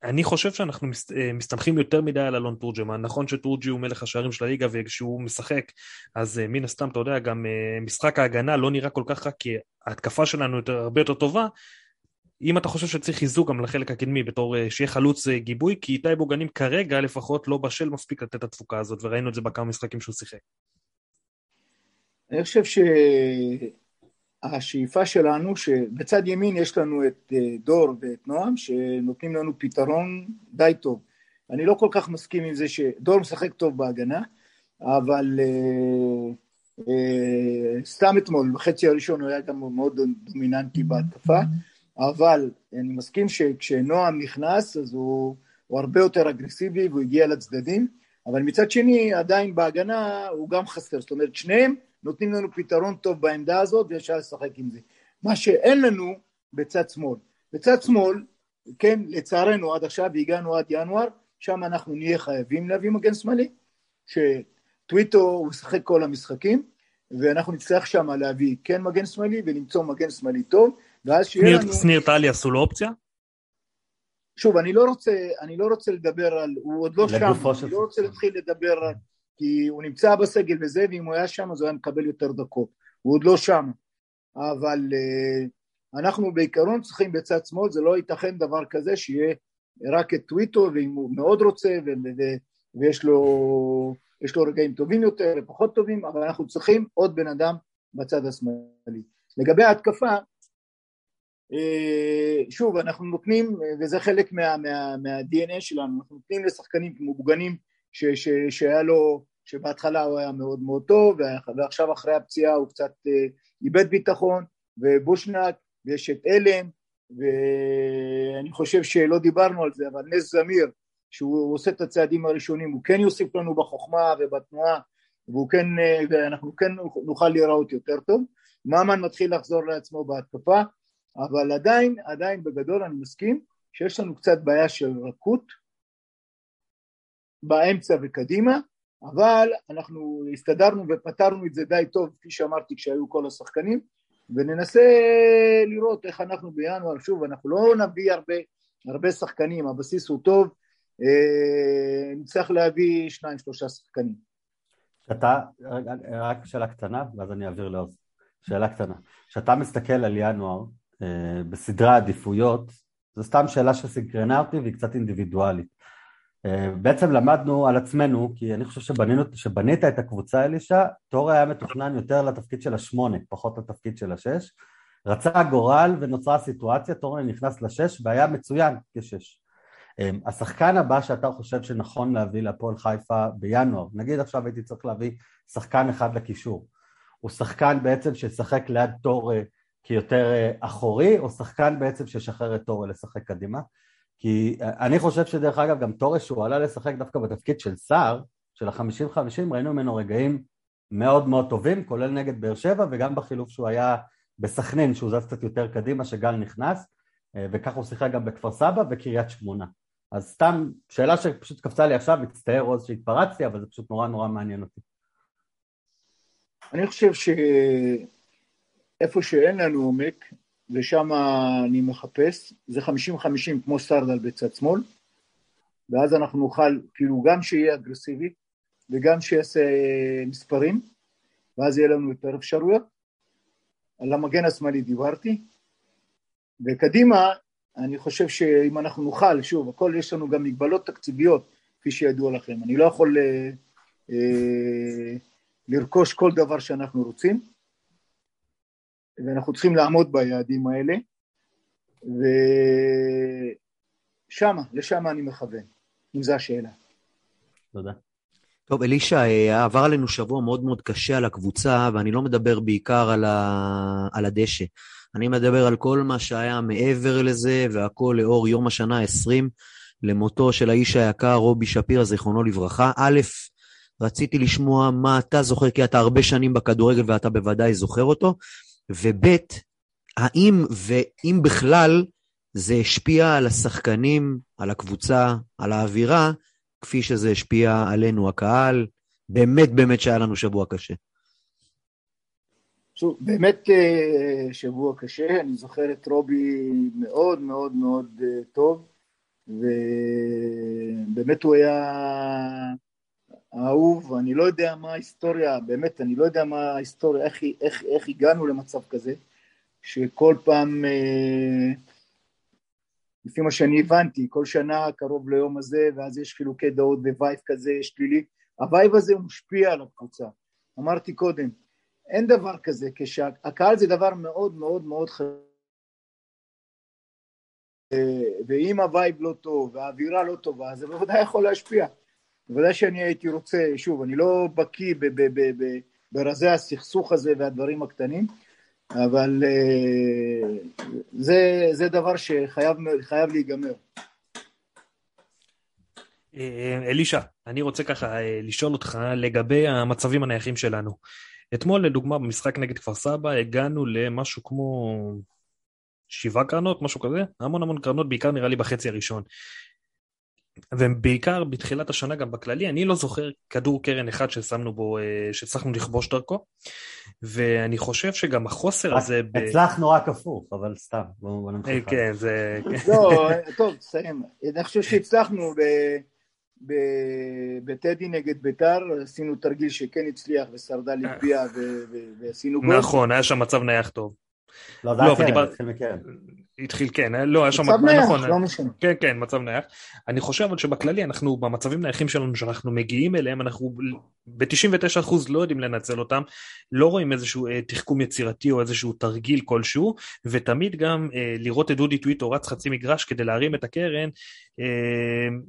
אני חושב שאנחנו מסתמכים יותר מדי על אלון תורג'מן, נכון שתורג'י הוא מלך השערים של הליגה וכשהוא משחק אז אה, מן הסתם אתה יודע גם אה, משחק ההגנה לא נראה כל כך רע כי ההתקפה שלנו יותר, הרבה יותר טובה אם אתה חושב שצריך חיזוק גם לחלק הקדמי בתור אה, שיהיה חלוץ אה, גיבוי, כי איתי בוגנים כרגע לפחות לא בשל מספיק לתת את התפוקה הזאת, וראינו את זה בכמה משחקים שהוא שיחק. אני חושב שהשאיפה שלנו, שבצד ימין יש לנו את אה, דור ואת נועם, שנותנים לנו פתרון די טוב. אני לא כל כך מסכים עם זה שדור משחק טוב בהגנה, אבל uh, uh, סתם אתמול, בחצי הראשון הוא היה גם מאוד דומיננטי בהתקפה. אבל אני מסכים שכשנועם נכנס אז הוא, הוא הרבה יותר אגרסיבי והוא הגיע לצדדים, אבל מצד שני עדיין בהגנה הוא גם חסר, זאת אומרת שניהם נותנים לנו פתרון טוב בעמדה הזאת ואפשר לשחק עם זה. מה שאין לנו בצד שמאל. בצד שמאל, כן, לצערנו עד עכשיו והגענו עד ינואר, שם אנחנו נהיה חייבים להביא מגן שמאלי, שטוויטו הוא משחק כל המשחקים, ואנחנו נצטרך שם להביא כן מגן שמאלי ולמצוא מגן שמאלי טוב, ואז שיהיה לנו... שניר טלי עשו לו אופציה? שוב, אני לא רוצה, אני לא רוצה לדבר על, הוא עוד לא שם, אני לא רוצה להתחיל לדבר על, כי הוא נמצא בסגל וזה, ואם הוא היה שם אז הוא היה מקבל יותר דקות, הוא עוד לא שם, אבל uh, אנחנו בעיקרון צריכים בצד שמאל, זה לא ייתכן דבר כזה שיהיה רק את טוויטו, ואם הוא מאוד רוצה, ויש לו, לו רגעים טובים יותר ופחות טובים, אבל אנחנו צריכים עוד בן אדם בצד השמאלי. לגבי ההתקפה, אה, שוב, אנחנו נותנים, וזה חלק מה, מה, מה-DNA שלנו, אנחנו נותנים לשחקנים מוגנים ש, ש, שהיה לו, שבהתחלה הוא היה מאוד מאוד טוב, ועכשיו אחרי הפציעה הוא קצת אה, איבד ביטחון, ובושנק, ויש את אלם, ואני חושב שלא דיברנו על זה, אבל נס זמיר, שהוא עושה את הצעדים הראשונים, הוא כן יוסיף לנו בחוכמה ובתנועה, והוא כן, אה, ואנחנו כן נוכל להיראות יותר טוב. ממן מתחיל לחזור לעצמו בהתקפה, אבל עדיין, עדיין בגדול אני מסכים שיש לנו קצת בעיה של רכות באמצע וקדימה, אבל אנחנו הסתדרנו ופתרנו את זה די טוב, כפי שאמרתי, כשהיו כל השחקנים, וננסה לראות איך אנחנו בינואר, שוב, אנחנו לא נביא הרבה, הרבה שחקנים, הבסיס הוא טוב, אה, נצטרך להביא שניים שלושה שחקנים. אתה, רק שאלה קטנה, ואז אני אעביר לעוז. שאלה קטנה. כשאתה מסתכל על ינואר, אה, בסדרי העדיפויות, זו סתם שאלה שסקרנה אותי והיא קצת אינדיבידואלית. אה, בעצם למדנו על עצמנו, כי אני חושב שבנינו, שבנית את הקבוצה אלישע, תור היה מתוכנן יותר לתפקיד של השמונה, פחות לתפקיד של השש. רצה הגורל ונוצרה סיטואציה, טורנר נכנס לשש והיה מצוין כשש. אה, השחקן הבא שאתה חושב שנכון להביא להפועל חיפה בינואר, נגיד עכשיו הייתי צריך להביא שחקן אחד לקישור, הוא שחקן בעצם שישחק ליד תור כיותר אה, אחורי, או שחקן בעצם שישחרר את טורה לשחק קדימה. כי אה, אני חושב שדרך אגב גם טורה שהוא עלה לשחק דווקא בתפקיד של סער, של החמישים חמישים, ראינו ממנו רגעים מאוד מאוד טובים, כולל נגד באר שבע וגם בחילוף שהוא היה בסכנין, שהוא זז קצת יותר קדימה, שגל נכנס, אה, וכך הוא שיחק גם בכפר סבא וקריית שמונה. אז סתם שאלה שפשוט קפצה לי עכשיו, מצטער עוז שהתפרצתי, אבל זה פשוט נורא נורא מעניין אותי. אני חושב ש... איפה שאין לנו עומק, ושם אני מחפש, זה 50-50 כמו סרדל בצד שמאל, ואז אנחנו נוכל, כאילו גם שיהיה אגרסיבי, וגם שיעשה מספרים, ואז יהיה לנו יותר אפשרויות. על המגן השמאלי דיברתי, וקדימה, אני חושב שאם אנחנו נוכל, שוב, הכל יש לנו גם מגבלות תקציביות, כפי שידוע לכם, אני לא יכול אה, אה, לרכוש כל דבר שאנחנו רוצים, ואנחנו צריכים לעמוד ביעדים האלה. ושמה, לשם אני מכוון, אם זו השאלה. תודה. טוב, אלישע, אה, עבר עלינו שבוע מאוד מאוד קשה על הקבוצה, ואני לא מדבר בעיקר על, ה... על הדשא. אני מדבר על כל מה שהיה מעבר לזה, והכל לאור יום השנה ה-20 למותו של האיש היקר רובי שפירא, זיכרונו לברכה. א', רציתי לשמוע מה אתה זוכר, כי אתה הרבה שנים בכדורגל ואתה בוודאי זוכר אותו, וב', האם ואם בכלל זה השפיע על השחקנים, על הקבוצה, על האווירה, כפי שזה השפיע עלינו, הקהל, באמת באמת שהיה לנו שבוע קשה. שוב, באמת אה, שבוע קשה, אני זוכר את רובי מאוד מאוד מאוד אה, טוב, ובאמת הוא היה אהוב, אני לא יודע מה ההיסטוריה, באמת, אני לא יודע מה ההיסטוריה, איך, איך, איך הגענו למצב כזה, שכל פעם, אה, לפי מה שאני הבנתי, כל שנה קרוב ליום הזה, ואז יש חילוקי דעות ו vibe כזה שלילי, ה vibe הזה הוא משפיע על הקבוצה. אמרתי קודם, אין דבר כזה, כשהקהל זה דבר מאוד מאוד מאוד חשוב. ואם ה vibe לא טוב והאווירה לא טובה, זה בוודאי יכול להשפיע. בוודאי שאני הייתי רוצה, שוב, אני לא בקיא ברזי הסכסוך הזה והדברים הקטנים, אבל אה, זה, זה דבר שחייב להיגמר. אה, אלישע, אני רוצה ככה אה, לשאול אותך לגבי המצבים הנייחים שלנו. אתמול, לדוגמה, במשחק נגד כפר סבא, הגענו למשהו כמו שבעה קרנות, משהו כזה, המון המון קרנות, בעיקר נראה לי בחצי הראשון. ובעיקר בתחילת השנה גם בכללי, אני לא זוכר כדור קרן אחד ששמנו בו, אה, שהצלחנו לכבוש דרכו, ואני חושב שגם החוסר הזה... הצלחנו רק הפוך, אבל סתם, בואו נמשיך. כן, זה... לא, טוב, תסיים. אני חושב שהצלחנו בטדי נגד ביתר, עשינו תרגיל שכן הצליח ושרדה לגביע ועשינו גול. נכון, היה שם מצב נייח טוב. לא, זה היה קרן, התחיל מקרן. התחיל כן, לא, היה שם... מצב נייח, נכון, לא משנה. כן, כן, מצב נייח. אני חושב אבל שבכללי אנחנו, במצבים נייחים שלנו שאנחנו מגיעים אליהם, אנחנו ב-99% לא יודעים לנצל אותם, לא רואים איזשהו אה, תחכום יצירתי או איזשהו תרגיל כלשהו, ותמיד גם אה, לראות את דודי טוויטו רץ חצי מגרש כדי להרים את הקרן, אה,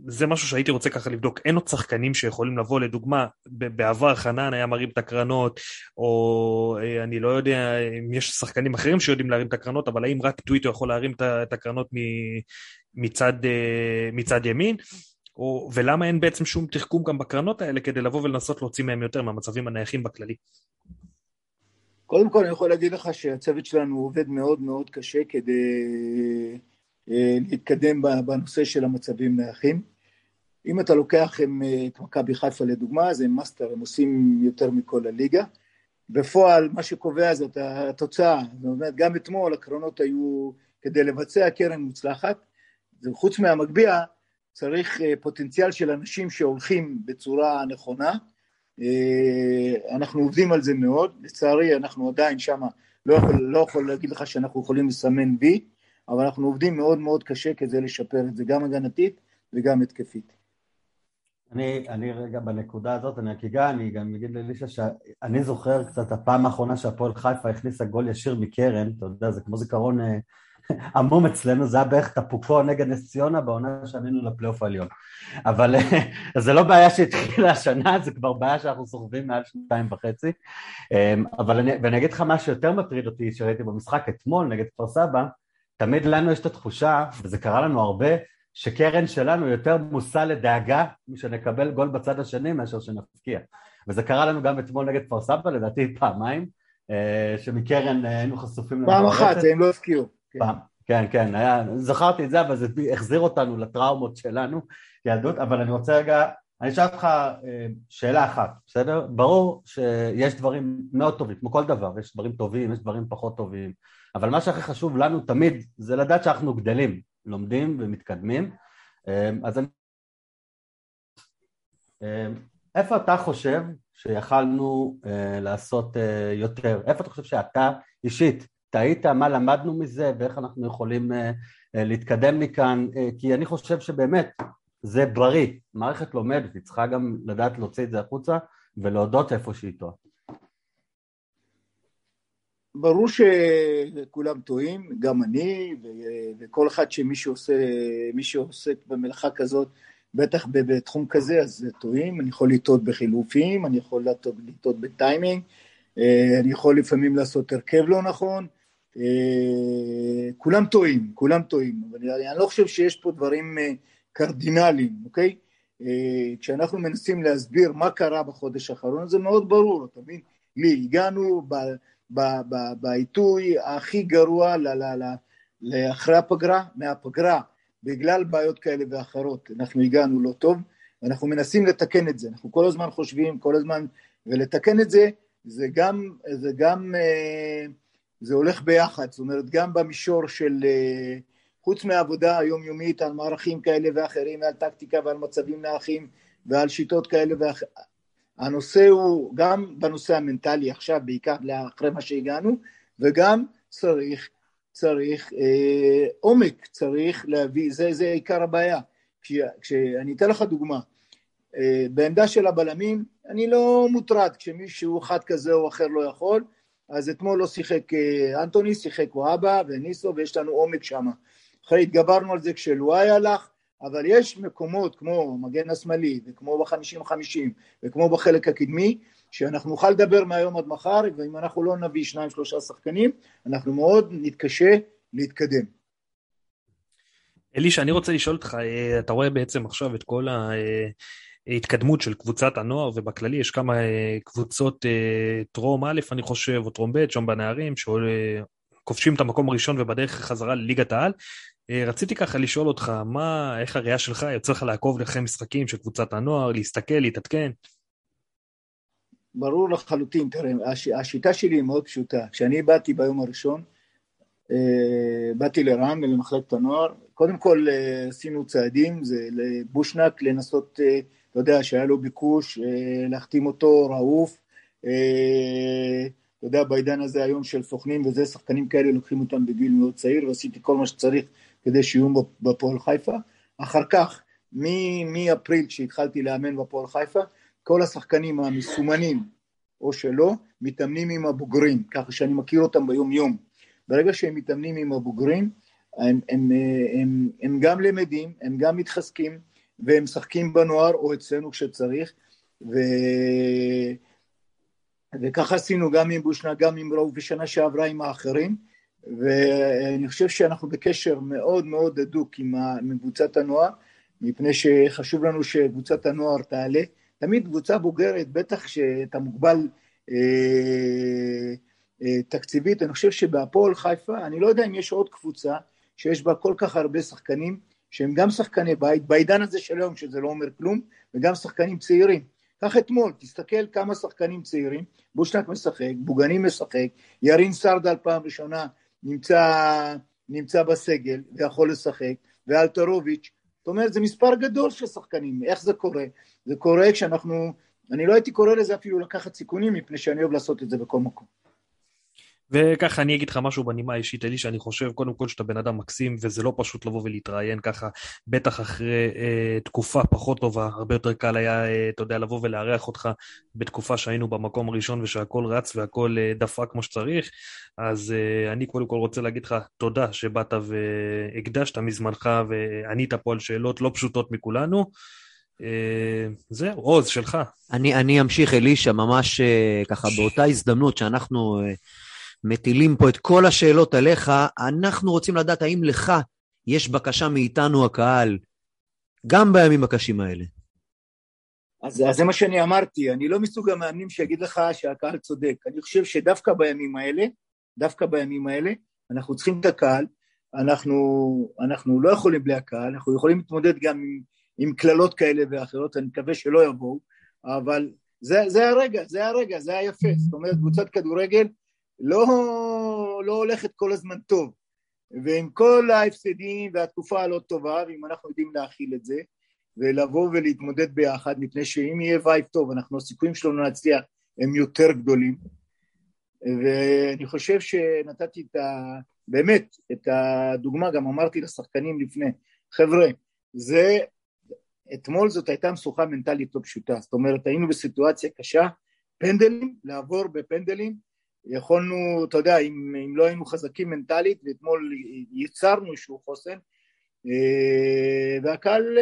זה משהו שהייתי רוצה ככה לבדוק. אין עוד שחקנים שיכולים לבוא, לדוגמה, בעבר חנן היה מרים את הקרנות, או אה, אני לא יודע אם יש שחקנים אחרים שיודעים להרים את הקרנות, אבל האם רק טוויטו יכול להרים את הקרנות מצד, אה, מצד ימין? או, ולמה אין בעצם שום תחכום גם בקרנות האלה כדי לבוא ולנסות להוציא מהם יותר מהמצבים הנייחים בכללי? קודם כל אני יכול להגיד לך שהצוות שלנו עובד מאוד מאוד קשה כדי להתקדם בנושא של המצבים נייחים. אם אתה לוקח אה, את מכבי חיפה לדוגמה, זה master, הם עושים יותר מכל הליגה. בפועל מה שקובע זאת התוצאה, זאת אומרת גם אתמול הקרנות היו כדי לבצע קרן מוצלחת, חוץ מהמגביה צריך אה, פוטנציאל של אנשים שהולכים בצורה נכונה, אה, אנחנו עובדים על זה מאוד, לצערי אנחנו עדיין שם, לא לא יכול להגיד לך שאנחנו יכולים לסמן וי, אבל אנחנו עובדים מאוד מאוד קשה כדי לשפר את זה, גם הגנתית וגם התקפית. אני, אני רגע בנקודה הזאת, אני רק אגע, אני גם אגיד לאלישע שאני זוכר קצת הפעם האחרונה שהפועל חיפה הכניסה גול ישיר מקרן, אתה יודע, זה כמו זיכרון אה, עמום אצלנו, זה היה בערך טפוקו נגד נס ציונה בעונה שעלינו לפלייאוף העליון. אבל זה לא בעיה שהתחילה השנה, זה כבר בעיה שאנחנו סוחבים מעל שנתיים וחצי. אמ, אבל אני, ואני אגיד לך מה שיותר מטריד אותי שראיתי במשחק אתמול נגד כפר סבא, תמיד לנו יש את התחושה, וזה קרה לנו הרבה, שקרן שלנו יותר מושא לדאגה משנקבל גול בצד השני מאשר שנפקיע. וזה קרה לנו גם אתמול נגד כפר סבא, לדעתי פעמיים, אה, שמקרן אה, היינו חשופים... פעם אחת, הם לא הפקיעו. כן. פעם, כן, כן, היה, זכרתי את זה, אבל זה החזיר אותנו לטראומות שלנו, ילדות, אבל אני רוצה רגע, אני אשאל אותך אה, שאלה אחת, בסדר? ברור שיש דברים מאוד טובים, כמו כל דבר, יש דברים טובים, יש דברים פחות טובים, אבל מה שהכי חשוב לנו תמיד זה לדעת שאנחנו גדלים, לומדים ומתקדמים, אה, אז אני... אה, איפה אתה חושב שיכלנו לעשות יותר? איפה אתה חושב שאתה אישית טעית, מה למדנו מזה? ואיך אנחנו יכולים uh, להתקדם מכאן, כי אני חושב שבאמת זה בריא, מערכת לומדת, היא צריכה גם לדעת להוציא את זה החוצה ולהודות איפה שהיא טועה. ברור שכולם טועים, גם אני וכל אחד שמי שעושה, שעוסק במלאכה כזאת, בטח בתחום כזה, אז טועים, אני יכול לטעות בחילופים, אני יכול לטעות בטיימינג, אה, אני יכול לפעמים לעשות הרכב לא נכון, אה, כולם טועים, כולם טועים, אבל אני לא חושב שיש פה דברים אה, קרדינליים, אוקיי? כשאנחנו מנסים להסביר מה קרה בחודש האחרון, זה מאוד ברור, אתה מבין? לי, הגענו ב... בעיתוי הכי גרוע לאחרי הפגרה, מהפגרה, בגלל בעיות כאלה ואחרות, אנחנו הגענו לא טוב, ואנחנו מנסים לתקן את זה, אנחנו כל הזמן חושבים, כל הזמן, ולתקן את זה, זה גם, זה גם, אה, זה הולך ביחד, זאת אומרת, גם במישור של, אה, חוץ מהעבודה היומיומית על מערכים כאלה ואחרים, על טקטיקה ועל מצבים נאחים ועל שיטות כאלה ואחרות, הנושא הוא גם בנושא המנטלי עכשיו, בעיקר אחרי מה שהגענו, וגם צריך, צריך אה, עומק, צריך להביא, זה, זה עיקר הבעיה. כשאני אתן לך דוגמה, אה, בעמדה של הבלמים, אני לא מוטרד כשמישהו אחד כזה או אחר לא יכול, אז אתמול לא שיחק אה, אנטוני, שיחק וואבה וניסו ויש לנו עומק שם. אחרי התגברנו על זה כשלואי הלך, אבל יש מקומות כמו מגן השמאלי וכמו בחמישים חמישים וכמו בחלק הקדמי שאנחנו נוכל לדבר מהיום עד מחר ואם אנחנו לא נביא שניים שלושה שחקנים אנחנו מאוד נתקשה להתקדם. אלישע, אני רוצה לשאול אותך, אה, אתה רואה בעצם עכשיו את כל ההתקדמות של קבוצת הנוער ובכללי יש כמה אה, קבוצות אה, טרום א', אני חושב, או טרום ב', שם בנערים, שכובשים את המקום הראשון ובדרך חזרה לליגת העל, אה, רציתי ככה לשאול אותך, מה, איך הראייה שלך יוצא לך לעקוב אחרי משחקים של קבוצת הנוער, להסתכל, להתעדכן? ברור לחלוטין, תראה, הש, השיטה שלי היא מאוד פשוטה. כשאני באתי ביום הראשון, אה, באתי לרם ולמחלקת הנוער, קודם כל אה, עשינו צעדים, זה לבושנק לנסות, אתה יודע, שהיה לו ביקוש, להחתים אותו, רעוף, אתה יודע, בעידן הזה היום של סוכנים וזה, שחקנים כאלה לוקחים אותם בגיל מאוד צעיר, ועשיתי כל מה שצריך כדי שיהיו בפועל חיפה. אחר כך, מאפריל כשהתחלתי לאמן בפועל חיפה, כל השחקנים המסומנים או שלא, מתאמנים עם הבוגרים, ככה שאני מכיר אותם ביום יום. ברגע שהם מתאמנים עם הבוגרים, הם, הם, הם, הם גם למדים, הם גם מתחזקים, והם משחקים בנוער או אצלנו כשצריך, ו... וככה עשינו גם עם בושנה, גם עם רוב, ושנה שעברה עם האחרים. ואני חושב שאנחנו בקשר מאוד מאוד הדוק עם, קבוצת הנוער, מפני שחשוב לנו שקבוצת הנוער תעלה. תמיד קבוצה בוגרת, בטח שאתה מוגבל אה, אה, תקציבית, אני חושב שבהפועל חיפה, אני לא יודע אם יש עוד קבוצה שיש בה כל כך הרבה שחקנים, שהם גם שחקני בית, בעידן הזה של היום, שזה לא אומר כלום, וגם שחקנים צעירים. קח אתמול, תסתכל כמה שחקנים צעירים, בושנק משחק, בוגנים משחק, ירין סרדל פעם ראשונה נמצא, נמצא בסגל ויכול לשחק, ואלטרוביץ', זאת אומרת זה מספר גדול של שחקנים, איך זה קורה? זה קורה כשאנחנו, אני לא הייתי קורא לזה אפילו לקחת סיכונים מפני שאני אוהב לעשות את זה בכל מקום. וככה אני אגיד לך משהו בנימה אישית, אלי, שאני חושב קודם כל שאתה בן אדם מקסים, וזה לא פשוט לבוא ולהתראיין ככה, בטח אחרי אה, תקופה פחות טובה, הרבה יותר קל היה, אה, אתה יודע, לבוא ולארח אותך בתקופה שהיינו במקום הראשון ושהכול רץ והכול אה, דפק כמו שצריך, אז אה, אני קודם כל רוצה להגיד לך תודה שבאת והקדשת מזמנך וענית פה על שאלות לא פשוטות מכולנו. אה, זהו, עוז, שלך. אני, אני אמשיך, אלישע, ממש אה, ככה באותה הזדמנות שאנחנו... מטילים פה את כל השאלות עליך, אנחנו רוצים לדעת האם לך יש בקשה מאיתנו, הקהל, גם בימים הקשים האלה. אז, אז זה מה שאני אמרתי, אני לא מסוג המאמנים שיגיד לך שהקהל צודק. אני חושב שדווקא בימים האלה, דווקא בימים האלה, אנחנו צריכים את הקהל, אנחנו, אנחנו לא יכולים בלי הקהל, אנחנו יכולים להתמודד גם עם קללות כאלה ואחרות, אני מקווה שלא יבואו, אבל זה, זה הרגע, זה הרגע, זה היפה. זאת אומרת, קבוצת כדורגל לא, לא הולכת כל הזמן טוב. ועם כל ההפסדים והתקופה הלא טובה, ואם אנחנו יודעים להכיל את זה, ולבוא ולהתמודד ביחד, מפני שאם יהיה וייב טוב, אנחנו הסיכויים שלנו להצליח הם יותר גדולים. ואני חושב שנתתי את ה... באמת, את הדוגמה, גם אמרתי לשחקנים לפני, חבר'ה, זה, אתמול זאת הייתה משוכה מנטלית לא פשוטה, זאת אומרת היינו בסיטואציה קשה, פנדלים, לעבור בפנדלים, יכולנו, אתה יודע, אם, אם לא היינו חזקים מנטלית, ואתמול יצרנו איזשהו חוסן, אה, והקהל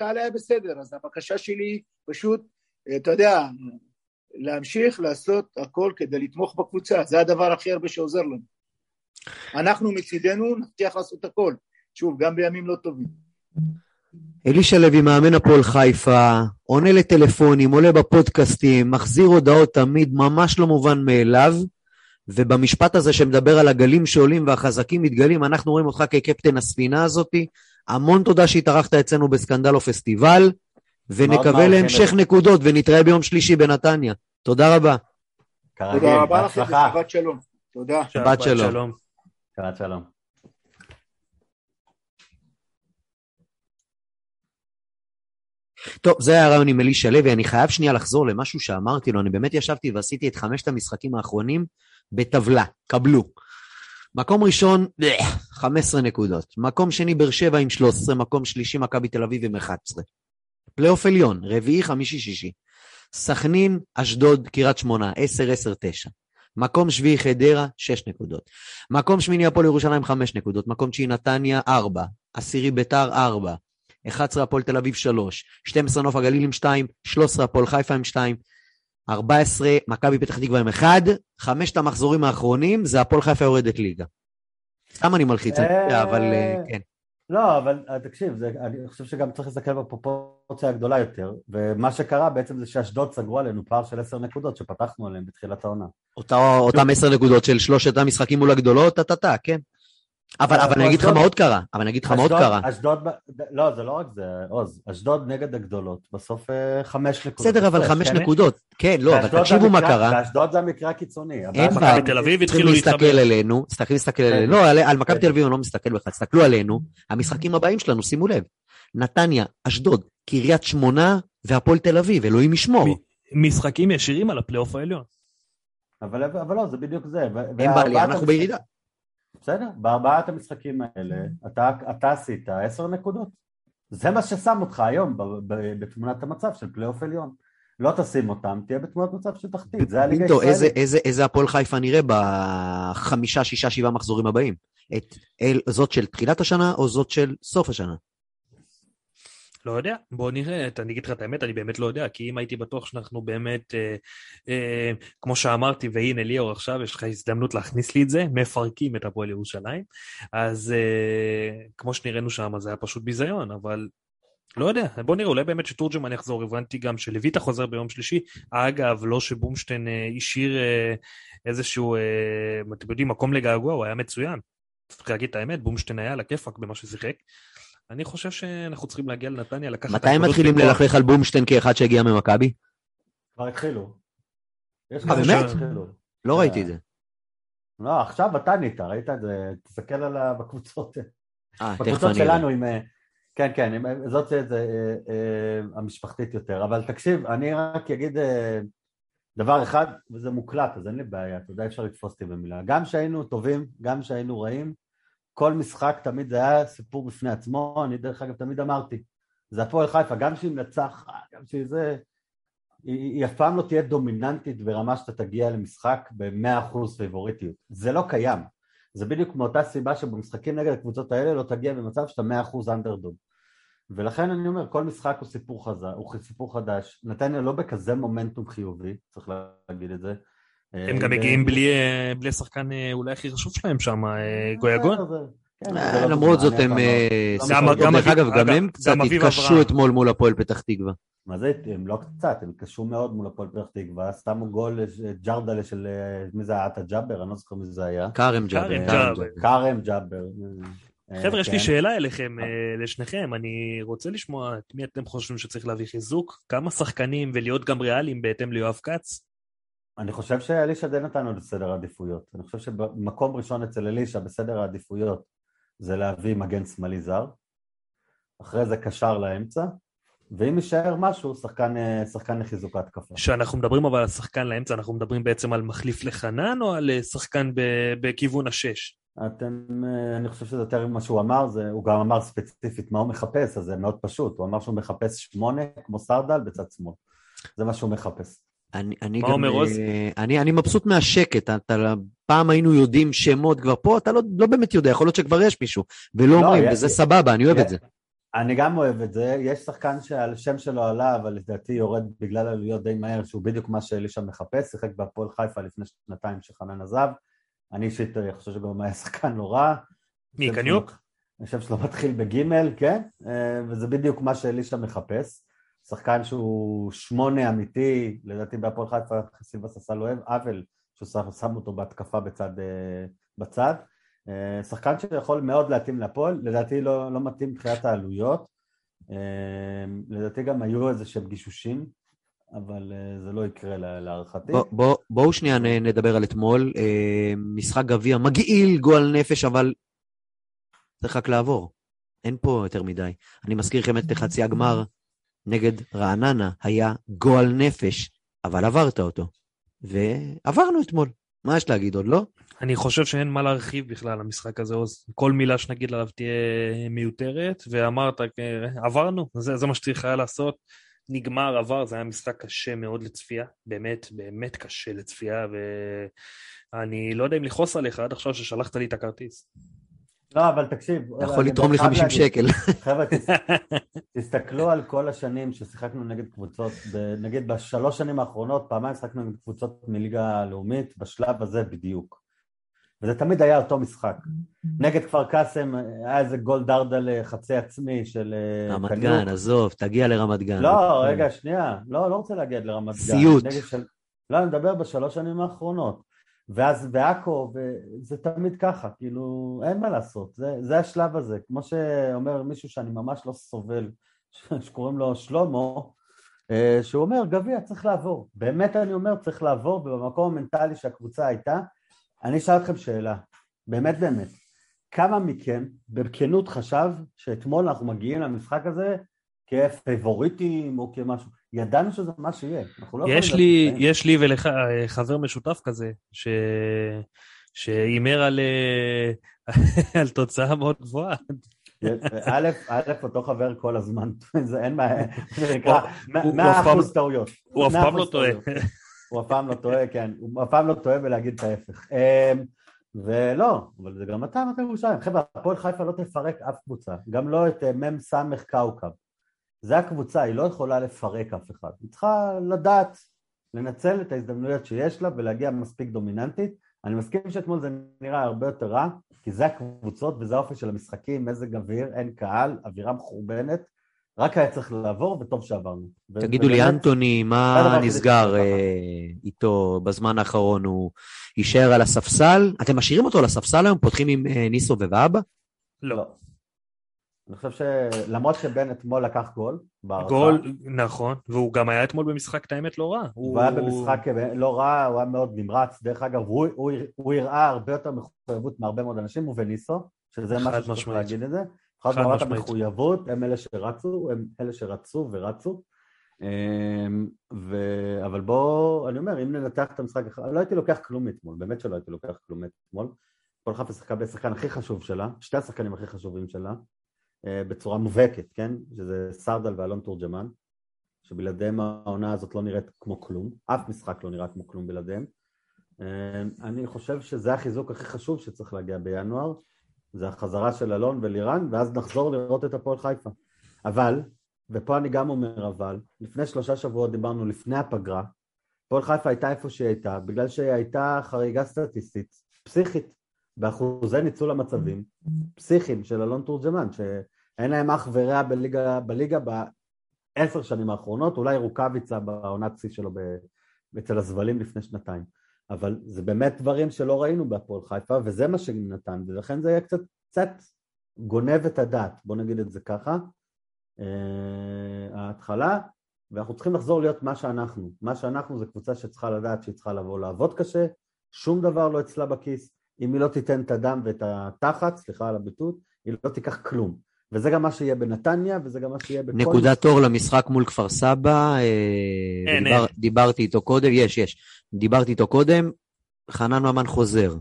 אה, היה בסדר, אז הבקשה שלי פשוט, אה, אתה יודע, להמשיך לעשות הכל כדי לתמוך בקבוצה, זה הדבר הכי הרבה שעוזר לנו. אנחנו מצידנו נבטיח לעשות הכל, שוב, גם בימים לא טובים. אלישע לוי, מאמן הפועל חיפה, עונה לטלפונים, עולה בפודקאסטים, מחזיר הודעות תמיד, ממש לא מובן מאליו. ובמשפט הזה שמדבר על הגלים שעולים והחזקים מתגלים, אנחנו רואים אותך כקפטן הספינה הזאתי. המון תודה שהתארחת אצלנו בסקנדל או פסטיבל, ונקווה להמשך נקודות, ונתראה ביום שלישי בנתניה. תודה רבה. כרגיל, תודה רבה לכם ושבת שלום. תודה. שבת שלום. שבת שלום. טוב, זה היה הרעיון עם אלישע לוי, אני חייב שנייה לחזור למשהו שאמרתי לו, אני באמת ישבתי ועשיתי את חמשת המשחקים האחרונים בטבלה, קבלו. מקום ראשון, 15 נקודות. מקום שני, באר שבע עם 13, מקום שלישי, מכבי תל אביב עם 11. פלייאוף עליון, רביעי, חמישי, שישי. סכנין, אשדוד, קריית שמונה, 10, 10, 9. מקום שביעי, חדרה, 6 נקודות. מקום שמיני, הפועל ירושלים, 5 נקודות. מקום תשיעי, נתניה, 4. עשירי, ביתר, 4. 11 הפועל תל אביב 3, 12 נוף הגליל עם 2, 13 הפועל חיפה עם 2, 14 מכבי פתח תקווה עם 1, חמשת המחזורים האחרונים זה הפועל חיפה יורדת ליגה. סתם אני מלחיץ, אה, אבל אה, כן. לא, אבל אה, תקשיב, זה, אני חושב שגם צריך להסתכל בפרופורציה הגדולה יותר, ומה שקרה בעצם זה שאשדוד סגרו עלינו פער של עשר נקודות שפתחנו עליהם בתחילת העונה. אותם עשר נקודות של שלושת המשחקים מול הגדולות, טה-טה-טה, כן. אבל, אבל אני אגיד לך מה עוד קרה, אבל אני אגיד לך מה עוד קרה. אשדוד, לא, זה לא רק זה, עוז, אשדוד נגד הגדולות, בסוף אה, חמש נקודות. בסדר, אבל חמש נקודות, כן, לא, אבל תקשיבו מה קרה. באשדוד זה המקרה הקיצוני. אין בעיה, מכבי תל אביב התחילו להסתכל עלינו, צריכים להסתכל כן. עלינו, לא, על מכבי תל אביב אני לא מסתכל בכלל, תסתכלו עלינו, המשחקים הבאים שלנו, שימו לב, נתניה, אשדוד, קריית שמונה והפועל תל אביב, אלוהים ישמור. משחקים ישירים על הפלייאוף העליון. אבל לא, זה בדיוק זה. אין בעיה, אנחנו בירידה. בסדר, בארבעת המשחקים האלה אתה, אתה עשית עשר נקודות. זה מה ששם אותך היום בתמונת המצב של פלייאוף עליון. לא תשים אותם, תהיה בתמונת מצב של תחתית, זה הליגה הישראלית. איזה, איזה, איזה הפועל חיפה נראה בחמישה, שישה, שבעה מחזורים הבאים? את אל, זאת של תחילת השנה או זאת של סוף השנה? לא יודע, בוא נראה, אני אגיד לך את האמת, אני באמת לא יודע, כי אם הייתי בטוח שאנחנו באמת, אה, אה, כמו שאמרתי, והנה ליאור עכשיו, יש לך הזדמנות להכניס לי את זה, מפרקים את הפועל ירושלים, אז אה, כמו שנראינו שם, זה היה פשוט ביזיון, אבל לא יודע, בוא נראה, אולי באמת שתורג'מן יחזור, הבנתי גם שלויטה חוזר ביום שלישי, אגב, לא שבומשטיין אה, השאיר אה, איזשהו, אה, אתם יודעים, מקום לגעגוע, הוא היה מצוין. צריך להגיד את האמת, בומשטיין היה על הכיפאק במה ששיחק. אני חושב שאנחנו צריכים להגיע לנתניה, לקחת... מתי הם מתחילים ללכלך על בומשטיין כאחד שהגיע ממכבי? כבר התחילו. אה, באמת? לא ראיתי את זה. לא, עכשיו אתה נהיית, ראית את זה, תסתכל על בקבוצות. אה, בקבוצות שלנו עם... כן, כן, זאת זה המשפחתית יותר. אבל תקשיב, אני רק אגיד דבר אחד, וזה מוקלט, אז אין לי בעיה, אתה יודע, אפשר לתפוס אותי במילה. גם שהיינו טובים, גם שהיינו רעים, כל משחק תמיד זה היה סיפור בפני עצמו, אני דרך אגב תמיד אמרתי, זה הפועל חיפה, גם שהיא מנצחת, גם שהיא זה, היא, היא אף פעם לא תהיה דומיננטית ברמה שאתה תגיע למשחק ב-100% פייבוריטיות, זה לא קיים, זה בדיוק מאותה סיבה שבמשחקים נגד הקבוצות האלה לא תגיע במצב שאתה 100% אנדרדום. ולכן אני אומר, כל משחק הוא סיפור חזק, הוא סיפור חדש, נתניה לא בכזה מומנטום חיובי, צריך להגיד את זה, הם גם מגיעים בלי השחקן אולי הכי חשוב שלהם שם, גויגון. למרות זאת הם, דרך אגב, גם הם קצת התקשו אתמול מול הפועל פתח תקווה. מה זה, הם לא קצת, הם התקשו מאוד מול הפועל פתח תקווה, שמו גול ג'רדלה של, מי זה היה, עטה ג'אבר? אני לא זוכר מי זה היה. כרם ג'אבר. כרם ג'אבר. חבר'ה, יש לי שאלה אליכם, לשניכם, אני רוצה לשמוע את מי אתם חושבים שצריך להביא חיזוק, כמה שחקנים ולהיות גם ריאליים בהתאם ליואב כץ? אני חושב שאלישע די נתנו לסדר העדיפויות. אני חושב שבמקום ראשון אצל אלישע בסדר העדיפויות זה להביא מגן שמאלי זר, אחרי זה קשר לאמצע, ואם יישאר משהו, שחקן, שחקן לחיזוק ההתקפה. כשאנחנו מדברים אבל על שחקן לאמצע, אנחנו מדברים בעצם על מחליף לחנן או על שחקן בכיוון השש? אתם, אני חושב שזה יותר ממה שהוא אמר, זה, הוא גם אמר ספציפית מה הוא מחפש, אז זה מאוד פשוט, הוא אמר שהוא מחפש שמונה כמו סרדל בצד שמאל, זה מה שהוא מחפש. אני, אני מה גם, אומר עוז? אה, אני, אני מבסוט מהשקט, אתה, פעם היינו יודעים שמות כבר פה, אתה לא, לא באמת יודע, יכול להיות שכבר יש מישהו, ולא לא, אומרים, יש- וזה סבבה, אני אוהב את זה. אני גם אוהב את זה, יש שחקן שהשם שלו עלה, אבל לדעתי יורד בגלל עלויות די מהר, שהוא בדיוק מה שאלישע מחפש, שיחק בהפועל חיפה לפני שנתיים שחנן עזב. אני אישית חושב שגם היה שחקן לא רע. מי, קניוק? שלו- השם שלו מתחיל בגימל, כן, אה, וזה בדיוק מה שאלישע מחפש. שחקן שהוא שמונה אמיתי, לדעתי בהפועל חיפה סילבס עשה לו עוול, שהוא שם- אותו בהתקפה בצד, אה, בצד. אה, שחקן שיכול מאוד להתאים להפועל, לדעתי לא, לא מתאים מבחינת העלויות. אה, לדעתי גם היו איזה שהם גישושים, אבל זה לא יקרה לה- להערכתי. בוא, בוא, בואו שנייה נדבר על אתמול. משחק גביע מגעיל, גועל נפש, אבל צריך רק לעבור. אין פה יותר מדי. אני מזכיר לכם את חצי הגמר נגד רעננה, היה גועל נפש, אבל עברת אותו. ועברנו אתמול. מה יש להגיד עוד, לא? אני חושב שאין מה להרחיב בכלל על המשחק הזה, עוז. כל מילה שנגיד עליו תהיה מיותרת, ואמרת, אה, עברנו, זה, זה מה שצריך היה לעשות. נגמר, עבר, זה היה משחק קשה מאוד לצפייה, באמת, באמת קשה לצפייה, ואני לא יודע אם לכעוס עליך עד עכשיו ששלחת לי את הכרטיס. לא, אבל תקשיב. אתה יכול לתרום לי חייב 50 להגיד, שקל. חבר'ה, תס- תסתכלו על כל השנים ששיחקנו נגד קבוצות, נגיד בשלוש שנים האחרונות, פעמיים שיחקנו נגד קבוצות מליגה הלאומית, בשלב הזה בדיוק. וזה תמיד היה אותו משחק. נגד כפר קאסם היה איזה גול דרדלה חצי עצמי של אה, רמת. גן, עזוב, תגיע לרמת גן. לא, רגע, שנייה. לא, לא רוצה להגיע לרמת גן. סיוט. לא, אני מדבר בשלוש שנים האחרונות. ואז בעכו, וזה תמיד ככה, כאילו, אין מה לעשות, זה, זה השלב הזה. כמו שאומר מישהו שאני ממש לא סובל, שקוראים לו שלמה, אה, שהוא אומר, גביע, צריך לעבור. באמת אני אומר, צריך לעבור, ובמקום המנטלי שהקבוצה הייתה, אני אשאל אתכם שאלה, באמת באמת, כמה מכם בכנות חשב שאתמול אנחנו מגיעים למשחק הזה כפייבוריטים או כמשהו, ידענו שזה מה שיהיה, לא יש לי. יש... לי ולך חבר משותף כזה, ש... שהימר על, אה, על תוצאה מאוד גבוהה. א', א', אותו חבר כל הזמן, זה אין מה, זה נקרא, הוא- הוא מאה אף פעם- אחוז טעויות. הוא אף פעם לא טועה. הוא אף פעם לא טועה, כן, הוא אף פעם לא טועה בלהגיד את ההפך. אמ, ולא, אבל זה גם אתה מכבי ירושלים. חבר'ה, הפועל חיפה לא תפרק אף קבוצה, גם לא את אה, מ"ם סמך כאוכב. זה הקבוצה, היא לא יכולה לפרק אף אחד. היא צריכה לדעת לנצל את ההזדמנויות שיש לה ולהגיע מספיק דומיננטית. אני מסכים שאתמול זה נראה הרבה יותר רע, כי זה הקבוצות וזה האופי של המשחקים, מזג אוויר, אין קהל, אווירה מחורבנת. רק היה צריך לעבור, וטוב שעברנו. תגידו לי, אנטוני, מה נסגר. אה, איתו בזמן האחרון? הוא יישאר על הספסל? אתם משאירים אותו על הספסל היום? פותחים עם אה, ניסו ובאבא? לא. אני חושב שלמרות שבן אתמול לקח גול, בהערכה, גול, נכון, והוא גם היה אתמול במשחק, את האמת, לא רע. הוא היה במשחק לא רע, הוא היה מאוד נמרץ, דרך אגב, הוא, הוא, הוא הראה הרבה יותר מחויבות מהרבה מאוד אנשים, הוא וניסו, שזה משהו שצריך. להגיד את זה. חד ברמת. המחויבות, הם אלה שרצו, הם אלה שרצו ורצו. אמ, ו... אבל בואו, אני אומר, אם ננתח את המשחק, לא הייתי לוקח כלום אתמול, באמת שלא הייתי לוקח כלום אתמול. כל חיפה שיחקה בשחקן הכי חשוב שלה, שתי השחקנים הכי חשובים שלה, אה, בצורה מובהקת, כן? שזה סרדל ואלון תורג'מן, שבלעדיהם העונה הזאת לא נראית כמו כלום, אף משחק לא נראה כמו כלום בלעדיהם. אה, אני חושב שזה החיזוק הכי חשוב שצריך להגיע בינואר, זה החזרה של אלון ולירן, ואז נחזור לראות את הפועל חיפה. אבל, ופה אני גם אומר אבל, לפני שלושה שבועות דיברנו לפני הפגרה, הפועל חיפה הייתה איפה שהיא הייתה, בגלל שהיא הייתה חריגה סטטיסטית, פסיכית, באחוזי ניצול המצבים, פסיכיים של אלון תורג'מן, שאין להם אח ורע בליגה, בליגה בעשר שנים האחרונות, אולי רוקאביצה בעונת שיא שלו ב- אצל הזבלים לפני שנתיים. אבל זה באמת דברים שלא ראינו בהפועל חיפה, וזה מה שנתן, ולכן זה יהיה קצת, קצת גונב את הדעת, בוא נגיד את זה ככה, אה, ההתחלה, ואנחנו צריכים לחזור להיות מה שאנחנו. מה שאנחנו זה קבוצה שצריכה לדעת שהיא צריכה לבוא לעבוד קשה, שום דבר לא אצלה בכיס, אם היא לא תיתן את הדם ואת התחת, סליחה על הביטוי, היא לא תיקח כלום. וזה גם מה שיהיה בנתניה, וזה גם מה שיהיה בכל... נקודת אור למשחק מול כפר סבא, אה, אין, ודיבר- אין. דיברתי איתו קודם, יש, יש. דיברתי איתו קודם, חנן ממן חוזר.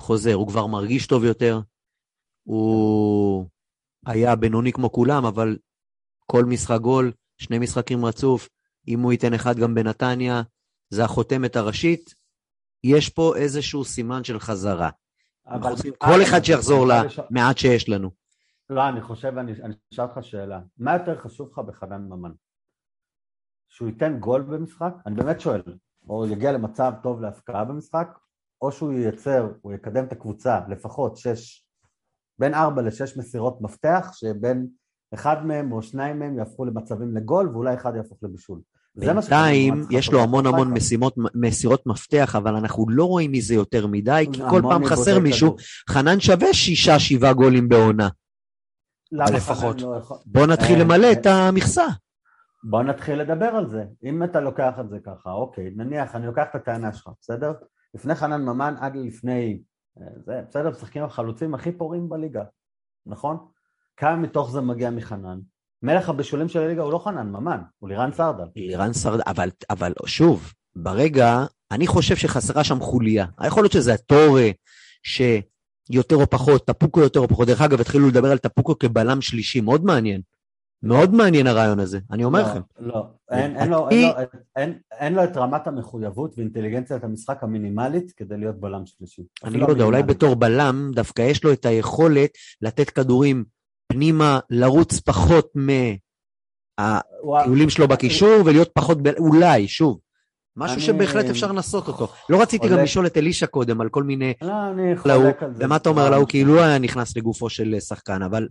חוזר, הוא כבר מרגיש טוב יותר. הוא היה בינוני כמו כולם, אבל כל משחק גול, שני משחקים רצוף, אם הוא ייתן אחד גם בנתניה, זה החותמת הראשית, יש פה איזשהו סימן של חזרה. אנחנו רוצים כל אחד שיחזור למעט שיש לנו. לא, אני חושב, אני אשאל אותך שאלה. מה יותר חשוב לך בחנן ממן? שהוא ייתן גול במשחק? אני באמת שואל. או יגיע למצב טוב להפקעה במשחק, או שהוא ייצר, הוא יקדם את הקבוצה לפחות שש, בין ארבע לשש מסירות מפתח, שבין אחד מהם או שניים מהם יהפכו למצבים לגול, ואולי אחד יהפוך לבישול. בינתיים יש לו המון המון משימות, מסירות מפתח, אבל אנחנו לא רואים מזה יותר מדי, כי כל פעם חסר מישהו. חנן שווה שישה, שבעה גולים בעונה. לפחות. לא בוא נתחיל אה, למלא את אה, המכסה. בוא נתחיל לדבר על זה. אם אתה לוקח את זה ככה, אוקיי, נניח, אני לוקח את הטענה שלך, בסדר? לפני חנן ממן עד לפני, אה, זה, בסדר, משחקים החלוצים הכי פוריים בליגה, נכון? כמה מתוך זה מגיע מחנן? מלך הבישולים של הליגה הוא לא חנן ממן, הוא לירן סרדל. לירן סרדל, אבל, אבל שוב, ברגע, אני חושב שחסרה שם חוליה. יכול להיות שזה הטורה, שיותר או פחות, טפוקו יותר או פחות. דרך אגב, התחילו לדבר על טפוקו כבלם שלישי, מאוד מעניין. מאוד מעניין הרעיון הזה, אני אומר לא, לכם. לא, אין, אין, לו, אין, לו, אין, אין לו את רמת המחויבות ואינטליגנציית המשחק המינימלית כדי להיות בלם שלישי. אני לא יודע, אולי בתור בלם דווקא יש לו את היכולת לתת כדורים פנימה, לרוץ פחות מהטיולים שלו בקישור ולהיות פחות, ב... אולי, שוב. משהו אני... שבהחלט אפשר לנסות אותו. לא רציתי גם לשאול את אלישע קודם על כל מיני... לא, אני חולק על זה. ומה אתה אומר להוא, כאילו הוא היה נכנס לגופו של שחקן, אבל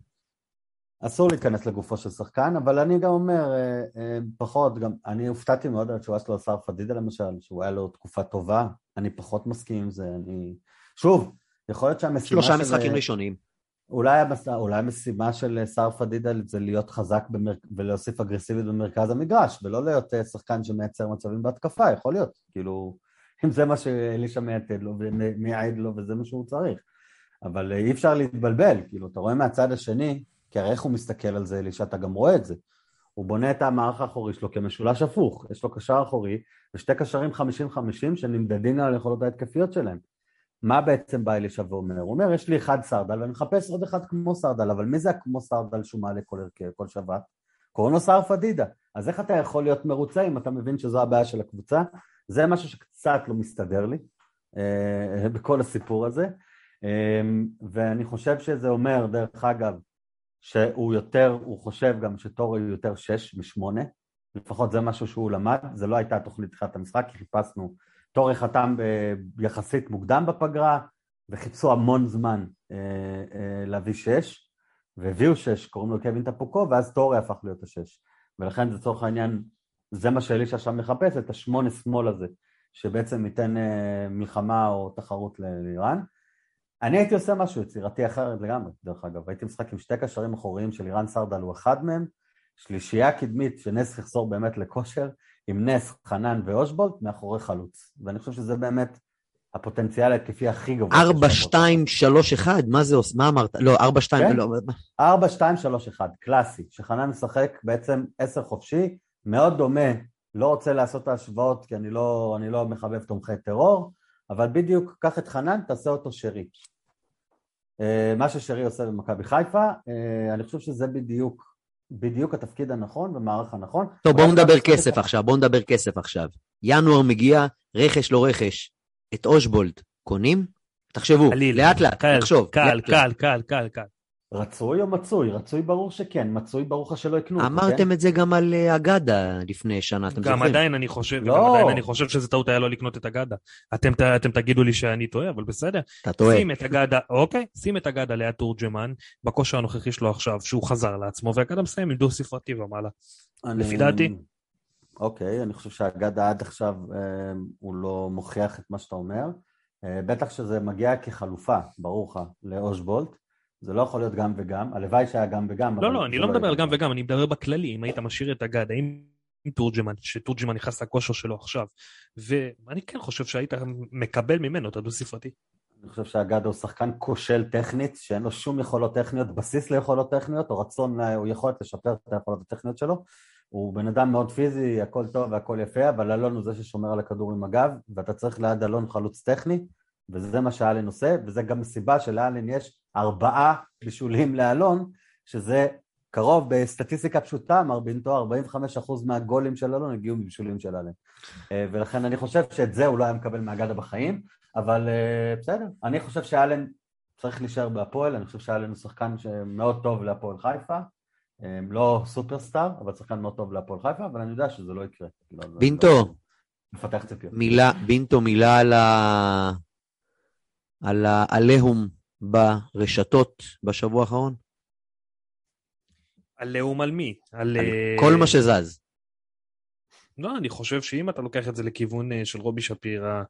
אסור להיכנס לגופו של שחקן, אבל אני גם אומר, אה, אה, פחות, גם אני הופתעתי מאוד על התשובה שלו לשר פדידה למשל, שהוא היה לו תקופה טובה, אני פחות מסכים עם זה, אני... שוב, יכול להיות שהמשימה של... שלושה משחקים ראשונים. אולי, המס... אולי המשימה של שר פדידה זה להיות חזק במר... ולהוסיף אגרסיביות במרכז המגרש, ולא להיות אה, שחקן שמייצר מצבים בהתקפה, יכול להיות, כאילו, אם זה מה שאלישע מייתד לו ומייעד לו וזה מה שהוא צריך. אבל אי אפשר להתבלבל, כאילו, אתה רואה מהצד השני, כי הרי איך הוא מסתכל על זה, אלישע, אתה גם רואה את זה. הוא בונה את המערך האחורי שלו כמשולש הפוך, יש לו קשר אחורי ושתי קשרים 50-50 שנמדדים על היכולות ההתקפיות שלהם. מה בעצם בא אלישע ואומר? הוא אומר, יש לי אחד סרדל ואני מחפש עוד אחד כמו סרדל, אבל מי זה הכמו סרדל שהוא מעלה כל הרכב, כל שבת? קוראים לו שר פדידה. אז איך אתה יכול להיות מרוצה אם אתה מבין שזו הבעיה של הקבוצה? זה משהו שקצת לא מסתדר לי אה, בכל הסיפור הזה. אה, ואני חושב שזה אומר, דרך אגב, שהוא יותר, הוא חושב גם שטורי הוא יותר שש משמונה, לפחות זה משהו שהוא למד, זה לא הייתה תוכנית תחילת המשחק, כי חיפשנו, טורי חתם יחסית מוקדם בפגרה, וחיפשו המון זמן אה, אה, להביא שש, והביאו שש, קוראים לו קווין טפוקו, ואז טורי הפך להיות השש. ולכן לצורך העניין, זה מה שאלישע שם מחפש, את השמונה שמאל הזה, שבעצם ייתן אה, מלחמה או תחרות לאיראן. אני הייתי עושה משהו יצירתי אחרת לגמרי, דרך אגב. הייתי משחק עם שתי קשרים אחוריים של אירן סרדל הוא אחד מהם, שלישייה קדמית שנס יחזור באמת לכושר, עם נס, חנן ואושבולט מאחורי חלוץ. ואני חושב שזה באמת הפוטנציאל ההתקפי הכי גבוה. 4, 2, 3, 1, מה זה עושה? מה אמרת? לא, 4, 2, כן? לא. 4, 2, 3, 1, קלאסי, שחנן משחק בעצם 10 חופשי, מאוד דומה, לא רוצה לעשות את ההשוואות כי אני לא, אני לא מחבב תומכי טרור, אבל בדיוק קח את חנן, תעשה אותו שרי. אה, מה ששרי עושה במכבי חיפה, אה, אני חושב שזה בדיוק, בדיוק התפקיד הנכון במערך הנכון. טוב, בואו נדבר כסף עכשיו, בואו נדבר כסף עכשיו. ינואר מגיע, רכש לא רכש. את אושבולד קונים? תחשבו, לאט לאט, תחשוב. קל, קל, קל, קל, קל. רצוי או מצוי? רצוי ברור שכן, מצוי ברור לך שלא יקנו אותו, כן? אמרתם את זה גם על אה, אגדה לפני שנה, אתם זוכרים? גם עדיין אני חושב, לא. גם עדיין אני חושב שזה טעות היה לא לקנות את אגדה. אתם, אתם תגידו לי שאני טועה, אבל בסדר. אתה טועה. שים את אגדה, אוקיי, שים את אגדה ליד תורג'מן, בכושר הנוכחי שלו עכשיו, שהוא חזר לעצמו, ואגדה מסיים עם דו ספרתי ומעלה. אני... לפי דעתי. אוקיי, אני חושב שאגדה עד עכשיו אה, הוא לא מוכיח את מה שאתה אומר. אה, בטח שזה מגיע כחלופה, ברור לך, לאושבולט. זה לא יכול להיות גם וגם, הלוואי שהיה גם וגם. לא, לא, אני לא, לא מדבר על גם וגם, אני מדבר בכללי, אם היית משאיר את הגד, האם תורג'מן, שתורג'מן נכנס לכושר שלו עכשיו, ואני כן חושב שהיית מקבל ממנו את הדו-ספרתי. אני חושב שהגד הוא שחקן כושל טכנית, שאין לו שום יכולות טכניות, בסיס ליכולות טכניות, או רצון, או יכולת לשפר את היכולות הטכניות שלו. הוא בן אדם מאוד פיזי, הכל טוב והכל יפה, אבל אלון הוא זה ששומר על הכדור עם הגב, ואתה צריך ליד אלון חלוץ טכני, וזה מה שאלן עושה, וזה גם הסיבה שלאלן יש ארבעה בישולים לאלון, שזה קרוב בסטטיסטיקה פשוטה, מר בינטו, 45% מהגולים של אלון הגיעו מבישולים של אלן. אה, ולכן אני חושב שאת זה הוא לא היה מקבל מאגדה בחיים, אבל אה, בסדר, אני חושב שאלן צריך להישאר בהפועל, אני חושב שאלן הוא שחקן שמאוד טוב להפועל חיפה, אה, לא סופרסטאר, אבל שחקן מאוד טוב להפועל חיפה, אבל אני יודע שזה לא יקרה. לא, בינטו, לא- מפתח ציפיות. מילה, בינטו, מילה על ה... על העליהום ברשתות בשבוע האחרון? עליהום על מי? על... על אה, כל מה שזז. לא, אני חושב שאם אתה לוקח את זה לכיוון אה, של רובי שפירא,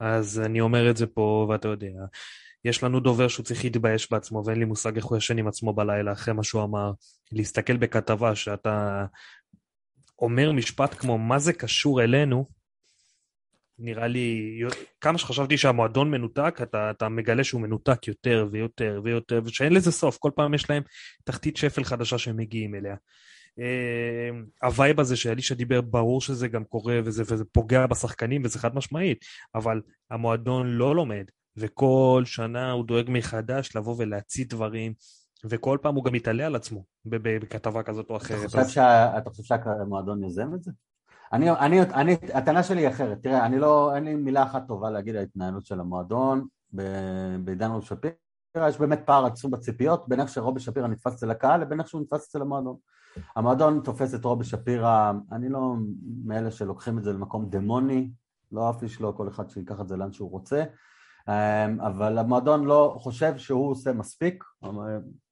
אז אני אומר את זה פה, ואתה יודע, יש לנו דובר שהוא צריך להתבייש בעצמו, ואין לי מושג איך הוא ישן עם עצמו בלילה אחרי מה שהוא אמר. להסתכל בכתבה שאתה אומר משפט כמו, מה זה קשור אלינו? נראה לי, כמה שחשבתי שהמועדון מנותק, אתה, אתה מגלה שהוא מנותק יותר ויותר ויותר, ושאין לזה סוף, כל פעם יש להם תחתית שפל חדשה שהם מגיעים אליה. אה, ה vibe הזה שאלישע דיבר, ברור שזה גם קורה וזה, וזה פוגע בשחקנים וזה חד משמעית, אבל המועדון לא לומד, וכל שנה הוא דואג מחדש לבוא ולהצית דברים, וכל פעם הוא גם מתעלה על עצמו בכתבה כזאת או אחרת. אתה חושב שהמועדון יוזם את זה? אני, אני, אני, הטענה שלי היא אחרת, תראה, אני לא, אין לי מילה אחת טובה להגיד על ההתנהלות של המועדון בעידן רובי שפירא, יש באמת פער עצום בציפיות בין איך שרובי שפירא נתפס אצל הקהל לבין איך שהוא נתפס אצל המועדון. המועדון תופס את רובי שפירא, אני לא מאלה שלוקחים את זה למקום דמוני, לא אף איש לא, כל אחד שיקח את זה לאן שהוא רוצה, אמ, אבל המועדון לא חושב שהוא עושה מספיק,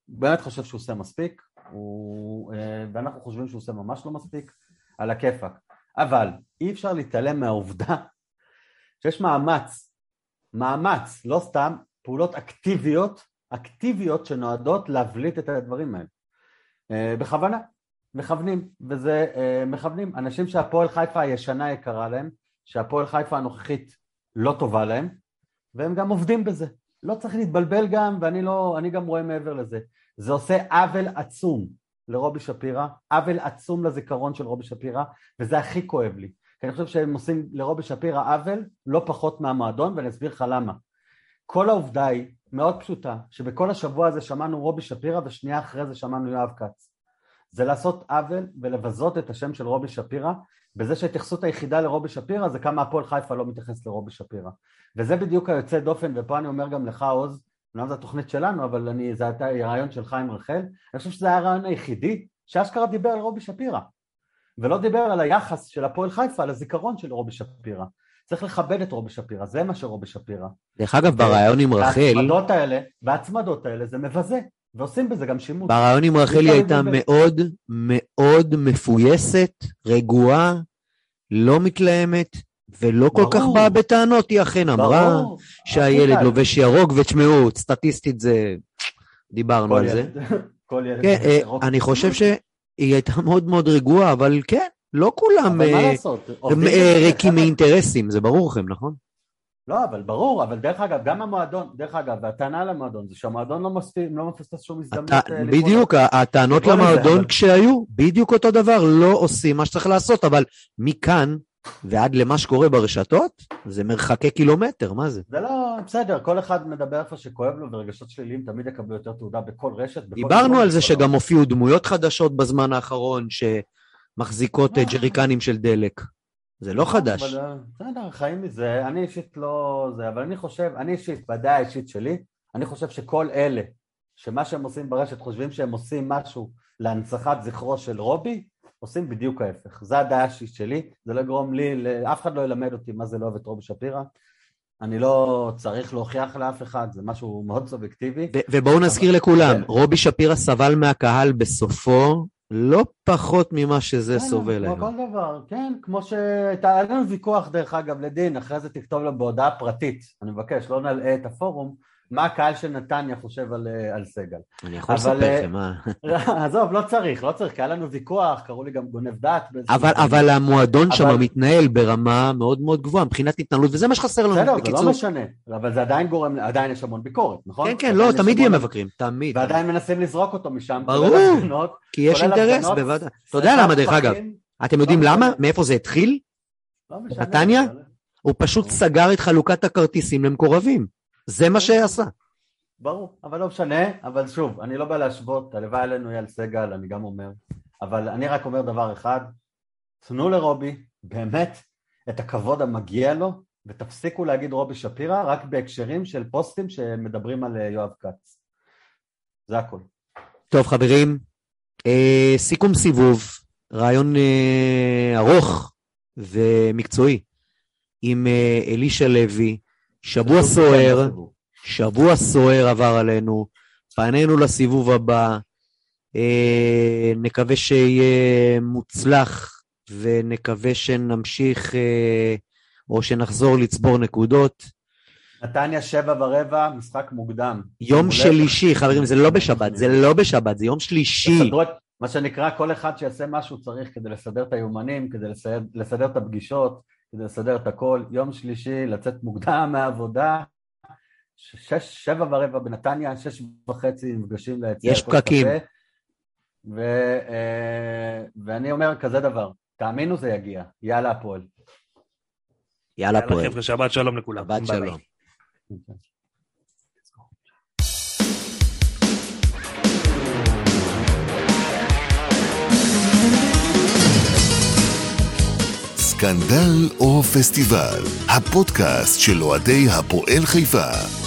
באמת חושב שהוא עושה מספיק, הוא, אה, ואנחנו חושבים שהוא עושה ממש לא מספיק, על הכיפאק. אבל אי אפשר להתעלם מהעובדה שיש מאמץ, מאמץ, לא סתם, פעולות אקטיביות, אקטיביות שנועדות להבליט את הדברים האלה. אה, בכוונה, מכוונים, וזה אה, מכוונים. אנשים שהפועל חיפה הישנה יקרה להם, שהפועל חיפה הנוכחית לא טובה להם, והם גם עובדים בזה. לא צריך להתבלבל גם, ואני לא, גם רואה מעבר לזה. זה עושה עוול עצום לרובי שפירא, עוול עצום לזיכרון של רובי שפירא, וזה הכי כואב לי. כי אני חושב שהם עושים לרובי שפירא עוול לא פחות מהמועדון, ואני אסביר לך למה. כל העובדה היא מאוד פשוטה, שבכל השבוע הזה שמענו רובי שפירא, ושנייה אחרי זה שמענו יואב כץ. זה לעשות עוול ולבזות את השם של רובי שפירא, בזה שההתייחסות היחידה לרובי שפירא זה כמה הפועל חיפה לא מתייחס לרובי שפירא. וזה בדיוק היוצא דופן, ופה אני אומר גם לך עוז, אומנם זו התוכנית שלנו, אבל אני, זה הייתה רעיון של חיים רחל, אני חושב שזה היה הרעיון היחידי שאשכרה דיבר על רובי שפירא, ולא דיבר על היחס של הפועל חיפה לזיכרון של רובי שפירא. צריך לכבד את רובי שפירא, זה מה שרובי שפירא. דרך אגב, בריאיון עם רחל, וההצמדות האלה, וההצמדות האלה זה מבזה, ועושים בזה גם שימוש. בריאיון עם רחל היא הייתה. מאוד מאוד מפויסת, רגועה, לא מתלהמת, ולא כל כך ברור. באה בטענות, היא אכן אמרה ברור, שהילד. לובש ירוק, ותשמעו, סטטיסטית זה... דיברנו על זה. ילד- כל ילד כן, אה, ירוק. אני חושב שהיא הייתה מאוד מאוד רגועה, אבל כן, לא כולם אה, אה, ריקים. מאינטרסים, זה ברור לכם, נכון? לא, אבל ברור, אבל דרך אגב, גם המועדון, דרך אגב, והטענה על המועדון זה שהמועדון לא מספיק, לא מפספס שום הזדמנות. לפעול. בדיוק, הטענות למועדון אבל- כשהיו, בדיוק אותו דבר, לא עושים מה שצריך לעשות, אבל מכאן ועד למה שקורה ברשתות, זה מרחקי קילומטר, מה זה? זה לא, בסדר, כל אחד מדבר איפה שכואב לו, ורגשות שליליים תמיד יקבלו יותר תעודה בכל רשת. בכל דיברנו על זה בכל שגם העולם. הופיעו דמויות חדשות בזמן האחרון שמחזיקות אה, ג'ריקנים של דלק. זה לא חדש. אה, בסדר, חיים מזה, אני אישית לא זה, אבל אני חושב, אני אישית, בדעה האישית שלי, אני חושב שכל אלה, שמה שהם עושים ברשת, חושבים שהם עושים משהו להנצחת זכרו של רובי, עושים בדיוק ההפך. זו הדעה האישית שלי, זה לא יגרום לי, אף אחד לא ילמד אותי מה זה לא אוהב את רובי שפירא. אני לא צריך להוכיח לאף אחד, זה משהו מאוד סובייקטיבי. ו- ובואו נזכיר לכולם, כן. רובי שפירא סבל מהקהל בסופו לא פחות ממה שזה כן, סובל כמו היום. כל דבר, כן, כמו שהייתה, היה לנו ויכוח דרך אגב לדין, אחרי זה תכתוב לו בהודעה פרטית, אני מבקש, לא נלאה את הפורום, מה הקהל של נתניה חושב על, אה, על סגל. אני יכול לספר אה, לכם, מה? עזוב, לא צריך, לא צריך, כי היה לנו ויכוח, קראו לי גם גונב דעת. אבל. אבל המועדון שם אבל- מתנהל ברמה מאוד מאוד גבוהה מבחינת התנהלות, וזה מה שחסר לנו, בסדר, זה בקיצור. לא משנה, אבל זה עדיין גורם, עדיין יש המון ביקורת, נכון? כן, כן, לא, תמיד יהיה המון- מבקרים, תמיד. ועדיין מנסים לזרוק אותו משם. ברור. הפגנות, כי יש אינטרס, בוודאי. אתה יודע למה, דרך אגב? אתם יודעים לא למה? מאיפה זה התחיל? לא נתניה? הוא פשוט סגר את חלוקת הכרטיסים למקורבים. זה מה שעשה. ברור, אבל לא משנה, אבל שוב, אני לא בא להשוות, הלוואי עלינו אייל סגל, אני גם אומר, אבל אני רק אומר דבר אחד, תנו לרובי, באמת, את הכבוד המגיע לו, ותפסיקו להגיד רובי שפירא רק בהקשרים של פוסטים שמדברים על אה, יואב כץ. זה הכל. טוב, חברים, אה, סיכום סיבוב, רעיון אה, ארוך ומקצועי עם אה, אלישע לוי, שבוע סוער, שבוע סוער עבר עלינו, פנינו לסיבוב הבא, אה, נקווה שיהיה מוצלח ונקווה שנמשיך אה, או שנחזור לצבור נקודות. נתניה שבע ורבע, משחק מוקדם. יום. שלישי, חברים, זה לא בשבת, זה לא בשבת, זה יום שלישי. מה שנקרא, כל אחד שיעשה מה שהוא צריך כדי לסדר את היומנים, כדי לסדר, לסדר את הפגישות, כדי לסדר את הכל. יום שלישי, לצאת מוקדם מהעבודה, שש, שבע ורבע בנתניה, שש וחצי נפגשים ליציע. יש פקקים. ו, אה, ואני אומר כזה דבר, תאמינו זה יגיע, יאללה הפועל. יאללה, יאללה פועל. חבר'ה, שבת שלום לכולם. שבת ביי ביי. שלום. סקנדל או פסטיבל, הפודקאסט של אוהדי הפועל חיפה.